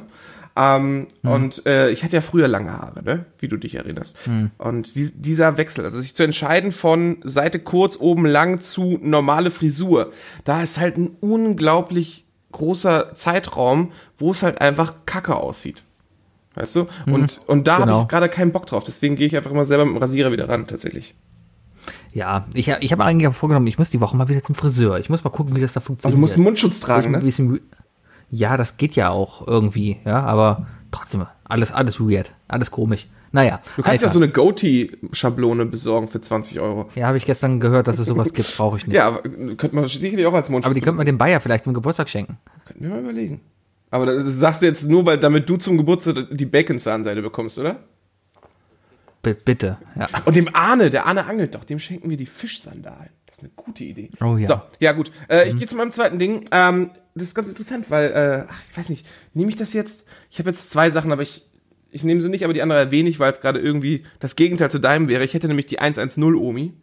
Ähm, Mhm. Und äh, ich hatte ja früher lange Haare, ne? Wie du dich erinnerst. Mhm. Und dies, dieser Wechsel, also sich zu entscheiden von Seite kurz, oben lang zu normale Frisur, da ist halt ein unglaublich großer Zeitraum, wo es halt einfach kacke aussieht. Weißt du? Und, und da habe Genau. ich gerade keinen Bock drauf. Deswegen gehe ich einfach immer selber mit dem Rasierer wieder ran, tatsächlich. Ja, ich, ich habe eigentlich auch vorgenommen, ich muss die Woche mal wieder zum Friseur. Ich muss mal gucken, wie das da Aber funktioniert. du musst einen Mundschutz tragen, ne? Ja, das geht ja auch irgendwie, ja, aber trotzdem, alles, alles weird, alles komisch. Naja, Du kannst ja Alter. so eine Goatee-Schablone besorgen für 20 Euro. ja, habe ich gestern gehört, dass es sowas gibt, brauche ich nicht. Ja, aber könnte man sicherlich auch als Mundschutz aber die könnte man dem Bayer vielleicht zum Geburtstag schenken. Könnten wir mal überlegen. Aber das sagst du jetzt nur, weil damit du zum Geburtstag die Bacon-Zahnseide bekommst, oder? B bitte, ja. Und dem Arne, der Arne angelt doch, dem schenken wir die Fischsandalen. Das ist eine gute Idee. Oh ja. So, ja gut. Äh, ich gehe zu meinem zweiten Ding. Ähm, das ist ganz interessant, weil, äh, ach, ich weiß nicht, nehme ich das jetzt? Ich habe jetzt zwei Sachen, aber ich, ich nehme sie nicht, aber die andere erwähne ich, weil es gerade irgendwie das Gegenteil zu deinem wäre. Ich hätte nämlich die 110 Omi.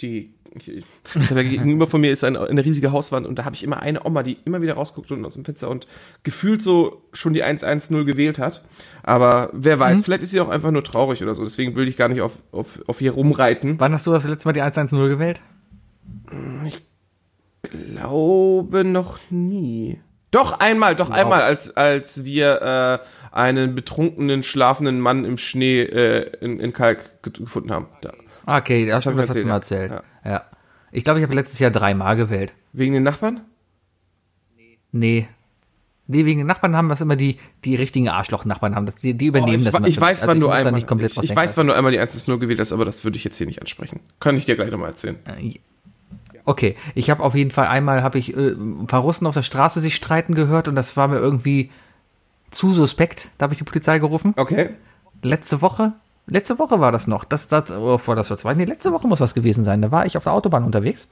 Die, ich, ich, ich gegenüber von mir ist eine, eine riesige Hauswand und da habe ich immer eine Oma, die immer wieder rausguckt und aus dem Fenster und gefühlt so schon die 110 gewählt hat. Aber wer weiß, vielleicht ist sie auch einfach nur traurig oder so. Deswegen will ich gar nicht auf, auf, auf ihr rumreiten. Wann hast du das letzte Mal die 110 gewählt? Glaube noch nie. Doch, einmal, doch einmal, als, als wir äh, einen betrunkenen, schlafenden Mann im Schnee äh, in, in Kalk ge- gefunden haben. Da. Okay, das, das, ich hast du mal erzählt, erzählt. Ja. Ich glaube, ich habe letztes Jahr dreimal gewählt. Wegen den Nachbarn? Nee. Nee, wegen den Nachbarn haben das immer die, die richtigen Arschloch-Nachbarn haben das. Die, die übernehmen Oh, ich, das ich weiß, Also wann ich du einmal. ich ich weiß, wann du einmal die 110 gewählt hast, aber das würde ich jetzt hier nicht ansprechen. Kann ich dir gleich nochmal erzählen. Okay, ich habe auf jeden Fall einmal habe ich äh, ein paar Russen auf der Straße sich streiten gehört und das war mir irgendwie zu suspekt. Da habe ich die Polizei gerufen. Okay. Letzte Woche, letzte Woche war das noch. Das, das, oh, vor das war zwei. Nee, letzte Woche muss das gewesen sein. Da war ich auf der Autobahn unterwegs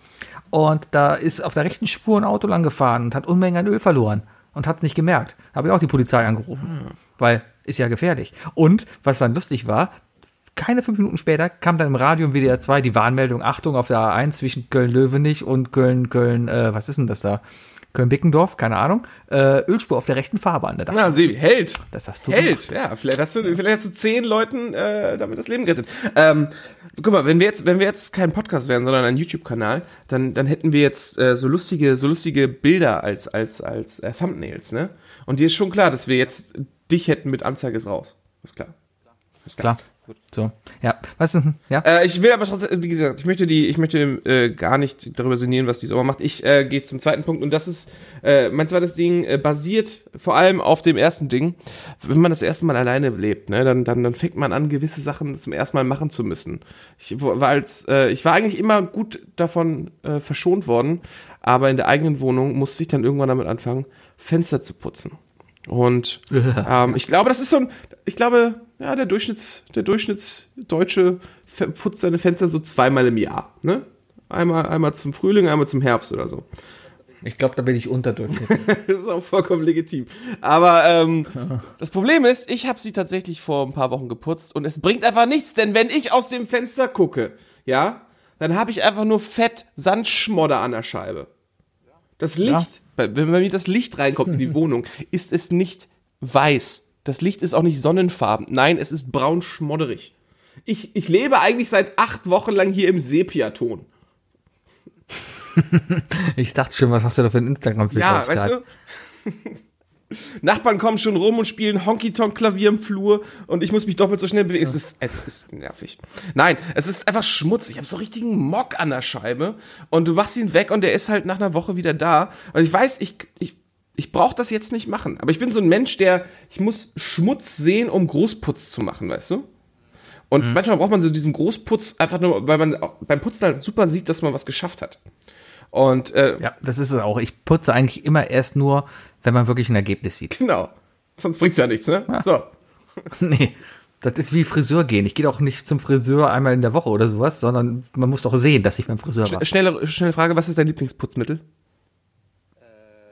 und da ist auf der rechten Spur ein Auto lang gefahren und hat Unmengen an Öl verloren und hat es nicht gemerkt. Habe ich auch die Polizei angerufen, weil ist ja gefährlich. Und was dann lustig war, keine fünf Minuten später kam dann im Radio im WDR 2 die Warnmeldung, Achtung auf der A1 zwischen Köln-Löwenich und Köln, Köln, äh, was ist denn das da? Köln-Bickendorf, keine Ahnung, äh, Ölspur auf der rechten Fahrbahn. Da Na, Sebi, Held. Das hast du Held, gemacht. ja. Vielleicht hast du, vielleicht hast du zehn Leuten äh, damit das Leben gerettet. Ähm, guck mal, wenn wir jetzt, wenn wir jetzt kein Podcast wären, sondern ein YouTube-Kanal, dann, dann hätten wir jetzt äh, so lustige, so lustige Bilder als, als, als äh, Thumbnails, ne? Und dir ist schon klar, dass wir jetzt dich hätten mit Anzeige ist raus. Ist klar. Ist Klar. So. Ja. Was ist? Ja. Äh, ich will aber trotzdem, wie gesagt, ich möchte die, ich möchte äh, gar nicht darüber sinnieren, was die Sommer macht. Ich äh, gehe zum zweiten Punkt und das ist äh, mein zweites Ding äh, basiert vor allem auf dem ersten Ding. Wenn man das erste Mal alleine lebt, ne, dann dann dann fängt man an gewisse Sachen zum ersten Mal machen zu müssen. Ich war als äh, ich war eigentlich immer gut davon äh, verschont worden, aber in der eigenen Wohnung musste ich dann irgendwann damit anfangen, Fenster zu putzen. Und ähm, ich glaube, das ist so ein, ich glaube, ja, der Durchschnitts, der Durchschnittsdeutsche putzt seine Fenster so zweimal im Jahr, ne? Einmal, einmal zum Frühling, einmal zum Herbst oder so. Ich glaube, da bin ich unterdurchschnittlich. Das ist auch vollkommen legitim. Aber ähm, das Problem ist, ich habe sie tatsächlich vor ein paar Wochen geputzt und es bringt einfach nichts, denn wenn ich aus dem Fenster gucke, ja, dann habe ich einfach nur fett Sandschmodder an der Scheibe. Das Licht, Bei- Wenn bei mir das Licht reinkommt in die Wohnung, ist es nicht weiß. Das Licht ist auch nicht sonnenfarben. Nein, es ist braun schmodderig. Ich, ich lebe eigentlich seit acht Wochen lang hier im Sepiaton. Ich dachte schon, was hast du da für ein Instagram-Bild Ja, weißt du? Nachbarn kommen schon rum und spielen Honky-Tonk-Klavier im Flur und ich muss mich doppelt so schnell bewegen. Es, ist, es ist nervig. Nein, es ist einfach Schmutz. Ich habe so richtigen Mock an der Scheibe und du machst ihn weg und der ist halt nach einer Woche wieder da. Und ich weiß, ich, ich, ich brauche das jetzt nicht machen. Aber ich bin so ein Mensch, der, ich muss Schmutz sehen, um Großputz zu machen, weißt du? Und manchmal braucht man so diesen Großputz einfach nur, weil man auch beim Putzen halt super sieht, dass man was geschafft hat. Und äh, Ja, das ist es auch. Ich putze eigentlich immer erst nur, wenn man wirklich ein Ergebnis sieht. genau. Sonst bringt's ja nichts, ne? Ja. So. nee. Das ist wie Friseur gehen. Ich gehe doch nicht zum Friseur einmal in der Woche oder sowas, sondern man muss doch sehen, dass ich beim Friseur war. Schnelle, schnelle Frage, was ist dein Lieblingsputzmittel?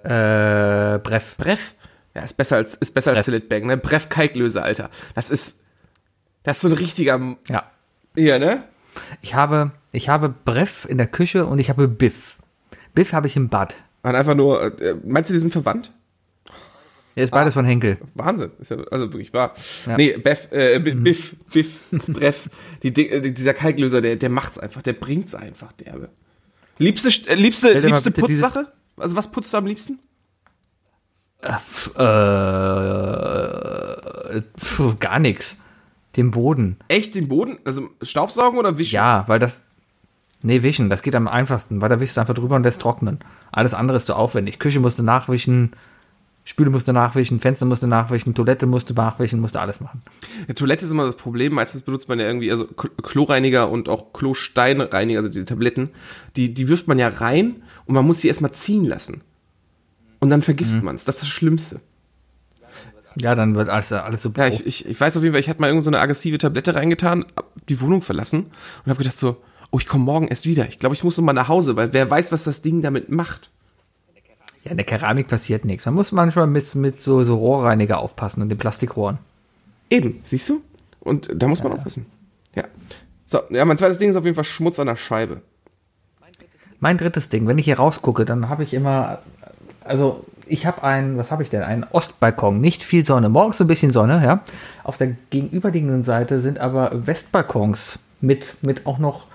Äh, Breff. Breff? Ja, ist besser als, ist besser als Breff. Silitbag, ne? Breff Kalklöse, Alter. Das ist, das ist so ein richtiger, Ja. hier, ne? Ich habe, ich habe Breff in der Küche und ich habe Biff. Biff habe ich im Bad. Und einfach nur, äh, meinst du, die sind verwandt? Er ist beides von Henkel. Wahnsinn. Ist ja, also wirklich wahr. Ja. Nee, Beff, äh, B- Biff, Biff, Breff, die, Di- äh, dieser Kalklöser, der, der macht's einfach, der bringt's einfach, derbe. Liebste, äh, liebste, liebste Putzsache? Also was putzt du am liebsten? Äh, pf, gar nichts. Den Boden. Echt den Boden? Also Staubsaugen oder wischen? Ja, weil das. Nee, wischen, das geht am einfachsten, weil da wischst du einfach drüber und lässt trocknen. Alles andere ist zu aufwendig. Küche musst du nachwischen, Spüle musst du nachwischen, Fenster musst du nachwischen, Toilette musst du nachwischen, musst du alles machen. Ja, Toilette ist immer das Problem. Meistens benutzt man ja irgendwie, also Kloreiniger und auch Klosteinreiniger, also diese Tabletten, die, die wirft man ja rein und man muss sie erstmal ziehen lassen. Und dann vergisst man's. Das ist das Schlimmste. Ja, dann wird alles, alles so. Ja, ich, ich, ich weiß auf jeden Fall, ich hatte mal irgend so eine aggressive Tablette reingetan, hab die Wohnung verlassen und habe gedacht so, oh, ich komme morgen erst wieder. Ich glaube, ich muss noch mal nach Hause, weil wer weiß, was das Ding damit macht. Ja, in der Keramik passiert nichts. Man muss manchmal mit, mit so, so Rohrreiniger aufpassen und den Plastikrohren. Eben, siehst du? Und da muss man aufpassen. Ja. So, ja, mein zweites Ding ist auf jeden Fall Schmutz an der Scheibe. Mein drittes Ding, wenn ich hier rausgucke, dann habe ich immer, also ich habe einen, was habe ich denn? Einen Ostbalkon, nicht viel Sonne, morgens so ein bisschen Sonne, ja. Auf der gegenüberliegenden Seite sind aber Westbalkons mit, mit auch noch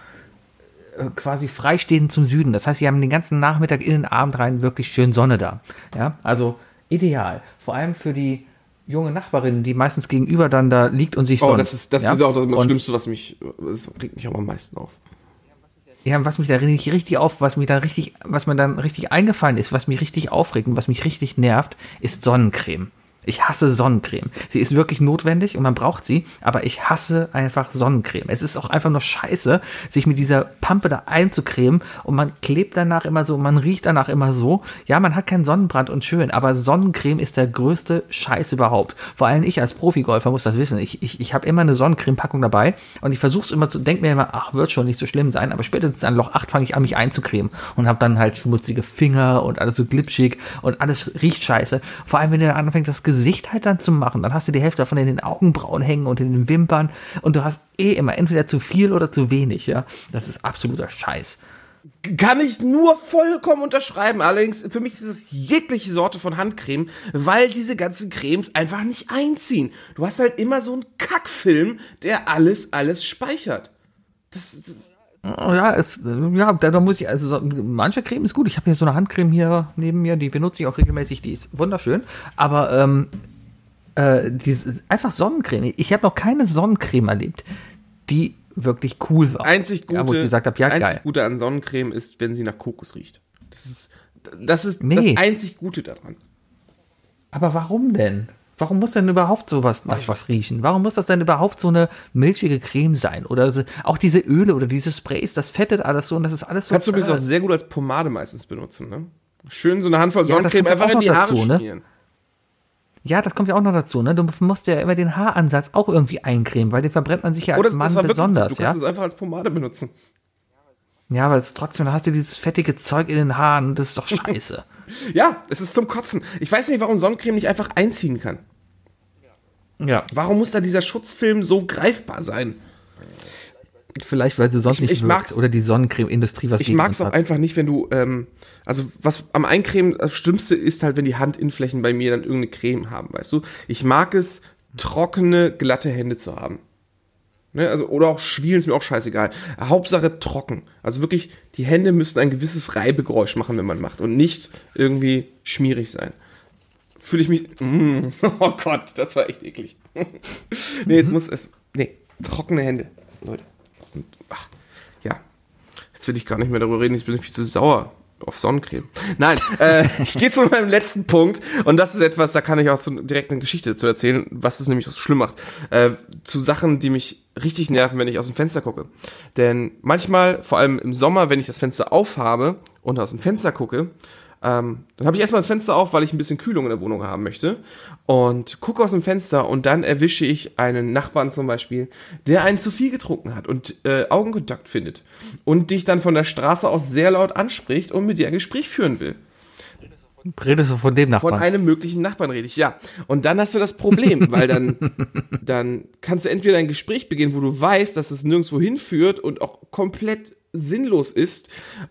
quasi freistehend zum Süden. Das heißt, wir haben den ganzen Nachmittag in den Abend rein wirklich schön Sonne da. Ja, also ideal. Vor allem für die junge Nachbarin, die meistens gegenüber dann da liegt und sich Oh, sonnt. das ist, das ja? ist auch das Und- Schlimmste, was mich, das regt mich auch am meisten auf. Ja, was mich da richtig, richtig auf, was mir da richtig, was mir dann richtig eingefallen ist, was mich richtig aufregt und was mich richtig nervt, ist Sonnencreme. Ich hasse Sonnencreme. Sie ist wirklich notwendig und man braucht sie, aber ich hasse einfach Sonnencreme. Es ist auch einfach nur scheiße, sich mit dieser Pampe da einzucremen und man klebt danach immer so, man riecht danach immer so. Ja, man hat keinen Sonnenbrand und schön, aber Sonnencreme ist der größte Scheiß überhaupt. Vor allem ich als Profigolfer muss das wissen. Ich, ich, ich habe immer eine Sonnencreme-Packung dabei und ich versuche es immer zu, denke mir immer, ach, wird schon nicht so schlimm sein, aber spätestens an Loch 8 fange ich an, mich einzucremen und habe dann halt schmutzige Finger und alles so glitschig und alles riecht scheiße. Vor allem, wenn du dann anfängst, das Gesicht halt dann zu machen, dann hast du die Hälfte davon in den Augenbrauen hängen und in den Wimpern und du hast eh immer entweder zu viel oder zu wenig, ja. Das ist absoluter Scheiß. Kann ich nur vollkommen unterschreiben. Allerdings, für mich ist es jegliche Sorte von Handcreme, weil diese ganzen Cremes einfach nicht einziehen. Du hast halt immer so einen Kackfilm, der alles, alles speichert. Das, das Ja, es, ja, da, da muss ich, also so, manche Creme ist gut. Ich habe hier so eine Handcreme hier neben mir, die benutze ich auch regelmäßig, die ist wunderschön. Aber ähm, äh, die einfach Sonnencreme. Ich habe noch keine Sonnencreme erlebt, die wirklich cool war. einzig Gute, ja, wo ich gesagt habe, ja einzig geil. Gute an Sonnencreme ist, wenn sie nach Kokos riecht. Das ist, das ist Nee. das einzig Gute daran. Aber warum denn? Warum muss denn überhaupt sowas nach was riechen? Warum muss das denn überhaupt so eine milchige Creme sein? Oder so, auch diese Öle oder diese Sprays, das fettet alles so und das ist alles so. Kannst du übrigens auch sehr gut als Pomade meistens benutzen, ne? Schön so eine Handvoll Ja, Sonnencreme kommt einfach in die noch Haare dazu, ne? schmieren. Ja, das kommt ja auch noch dazu, ne? Du musst ja immer den Haaransatz auch irgendwie eincremen, weil den verbrennt man sich ja als Oder das, Mann besonders, du ja? kannst es einfach als Pomade benutzen. Ja, aber es ist trotzdem, da hast du dieses fettige Zeug in den Haaren, das ist doch scheiße. Ja, es ist zum Kotzen. Ich weiß nicht, warum Sonnencreme nicht einfach einziehen kann. Ja. Warum muss da dieser Schutzfilm so greifbar sein? Vielleicht, weil sie sonst Ich- nicht ich wirkt. mag's- Oder die Sonnencreme-Industrie, was Ich mag es auch hat. einfach nicht, wenn du, ähm, also was am Eincremen das Schlimmste ist halt, wenn die Handinnenflächen bei mir dann irgendeine Creme haben, weißt du? Ich mag es, trockene, glatte Hände zu haben. Ne, also, oder auch Schwielen ist mir auch scheißegal. Hauptsache trocken. Also wirklich, die Hände müssen ein gewisses Reibegeräusch machen, wenn man macht und nicht irgendwie schmierig sein. Fühle ich mich. Mm, oh Gott, das war echt eklig. nee, es muss es. Nee, trockene Hände, Leute. Und, ach, ja. Jetzt will ich gar nicht mehr darüber reden, ich bin viel zu sauer auf Sonnencreme. Nein, äh, ich gehe zu meinem letzten Punkt und das ist etwas, da kann ich auch so direkt eine Geschichte dazu erzählen, was es nämlich so schlimm macht. Äh, zu Sachen, die mich richtig nerven, wenn ich aus dem Fenster gucke. Denn manchmal, vor allem im Sommer, wenn ich das Fenster aufhabe und aus dem Fenster gucke, ähm, dann habe ich erstmal das Fenster auf, weil ich ein bisschen Kühlung in der Wohnung haben möchte. Und gucke aus dem Fenster und dann erwische ich einen Nachbarn zum Beispiel, der einen zu viel getrunken hat und äh, Augenkontakt findet. Und dich dann von der Straße aus sehr laut anspricht und mit dir ein Gespräch führen will. Redest du von dem Von Nachbarn? einem möglichen Nachbarn rede ich, ja. Und dann hast du das Problem, weil dann, dann kannst du entweder ein Gespräch beginnen, wo du weißt, dass es nirgendwo hinführt und auch komplett sinnlos ist,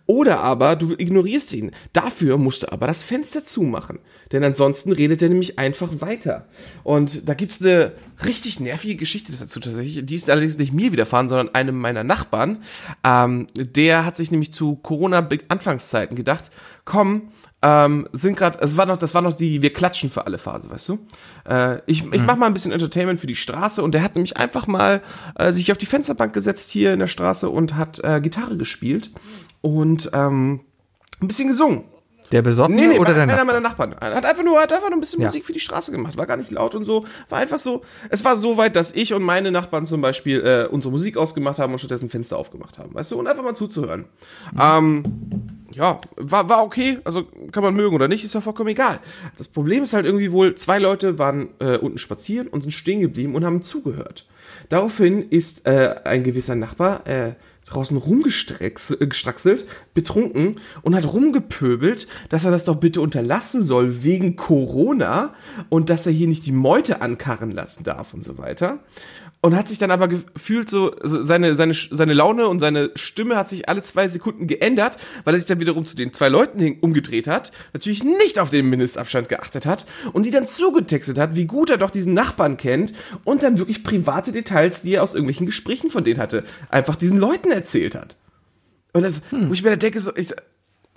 oder aber du ignorierst ihn. Dafür musst du aber das Fenster zumachen. Denn ansonsten redet er nämlich einfach weiter. Und da gibt's eine richtig nervige Geschichte dazu tatsächlich. Die ist allerdings nicht mir widerfahren, sondern einem meiner Nachbarn. Ähm, der hat sich nämlich zu Corona-Anfangszeiten gedacht, komm, ähm, sind gerade, es war noch, das war noch die Wir klatschen für alle Phase, weißt du? Äh, ich ich mach mal ein bisschen Entertainment für die Straße und der hat nämlich einfach mal äh, sich auf die Fensterbank gesetzt hier in der Straße und hat äh, Gitarre gespielt und ähm, ein bisschen gesungen. Der Besoffene Nee, nee, oder der einer meiner Nachbarn. Er Hat einfach nur, hat einfach nur ein bisschen Ja. Musik für die Straße gemacht. War gar nicht laut und so. War einfach so. Es war so weit, dass ich und meine Nachbarn zum Beispiel äh, unsere Musik ausgemacht haben und stattdessen Fenster aufgemacht haben. Weißt du? Und einfach mal zuzuhören. Ähm, ja, war, war okay. Also kann man mögen oder nicht, ist ja vollkommen egal. Das Problem ist halt irgendwie wohl, zwei Leute waren äh, unten spazieren und sind stehen geblieben und haben zugehört. Daraufhin ist äh, ein gewisser Nachbar äh, draußen rumgestraxelt, betrunken und hat rumgepöbelt, dass er das doch bitte unterlassen soll wegen Corona und dass er hier nicht die Meute ankarren lassen darf und so weiter. Und hat sich dann aber gefühlt so, seine, seine, seine Laune und seine Stimme hat sich alle zwei Sekunden geändert, weil er sich dann wiederum zu den zwei Leuten umgedreht hat, natürlich nicht auf den Mindestabstand geachtet hat und die dann zugetextet hat, wie gut er doch diesen Nachbarn kennt und dann wirklich private Details, die er aus irgendwelchen Gesprächen von denen hatte, einfach diesen Leuten erzählt hat. Und das, wo ich mir da denke, so, ich,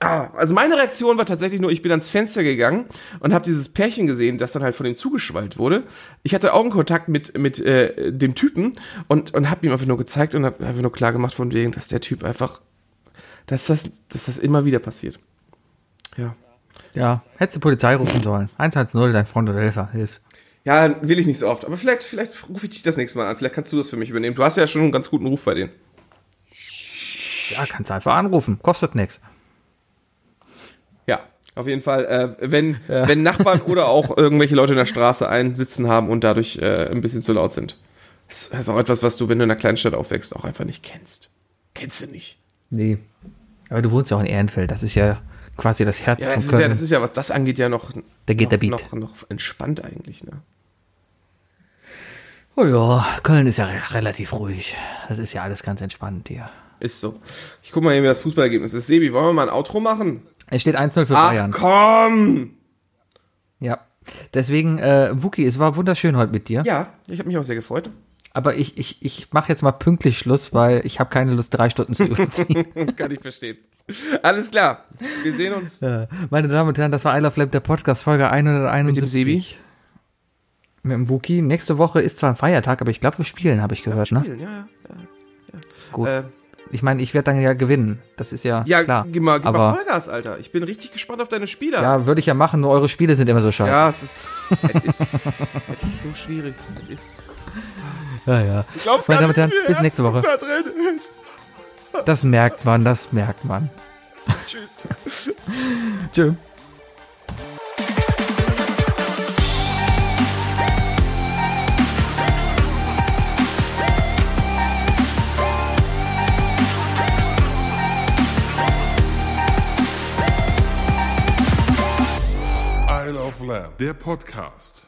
ah, also meine Reaktion war tatsächlich nur, ich bin ans Fenster gegangen und habe dieses Pärchen gesehen, das dann halt von ihm zugeschwallt wurde. Ich hatte Augenkontakt mit, mit äh, dem Typen und, und habe ihm einfach nur gezeigt und habe einfach nur klar gemacht von wegen, dass der Typ einfach, dass das, dass das immer wieder passiert. Ja. Ja, hättest du Polizei rufen sollen. 110, dein Freund oder Helfer, hilft. Ja, will ich nicht so oft, aber vielleicht, vielleicht rufe ich dich das nächste Mal an. Vielleicht kannst du das für mich übernehmen. Du hast ja schon einen ganz guten Ruf bei denen. Ja, kannst einfach anrufen. Kostet nichts. Ja, auf jeden Fall, äh, wenn, wenn Nachbarn oder auch irgendwelche Leute in der Straße einen sitzen haben und dadurch äh, ein bisschen zu laut sind. Das ist auch etwas, was du, wenn du in einer Kleinstadt aufwächst, auch einfach nicht kennst. Kennst du nicht. Nee. Aber du wohnst ja auch in Ehrenfeld. Das ist ja quasi das Herz Ja, von das ist Köln. ja, das ist ja, was das angeht, ja noch, Da geht noch, der Beat. noch, noch entspannt eigentlich, ne? oh ja, Köln ist ja re- relativ ruhig. Das ist ja alles ganz entspannt hier. Ist so. Ich guck mal hier, wie das Fußballergebnis ist. Sebi, wollen wir mal ein Outro machen? Es steht 1-0 für Ach Bayern. komm! Ja. Deswegen, äh, Wookie, es war wunderschön heute mit dir. Ja, ich habe mich auch sehr gefreut. Aber ich, ich, ich mache jetzt mal pünktlich Schluss, weil ich habe keine Lust, drei Stunden zu überziehen. Kann ich verstehen. Alles klar. Wir sehen uns. Meine Damen und Herren, das war I Love Lamp, der Podcast, Folge 171. Mit dem Sebi? Mit dem Wookie. Nächste Woche ist zwar ein Feiertag, aber ich glaube, wir spielen, habe ich gehört, ne? Ja, ja, Gut. ja. Äh, Ich meine, ich werde dann ja gewinnen. Das ist ja, ja klar. gib mal, gib mal aber Vollgas, Alter. Ich bin richtig gespannt auf deine Spieler. ja, würde ich ja machen, nur eure Spiele sind immer so scheiße. Ja, es ist, es ist, es ist so schwierig. Es ist, ja. ja. ich glaub's Meine Damen und Herren, bis nächste Woche. da. Das merkt man, das merkt man. Tschüss. Tschö. Lamb. Der Podcast.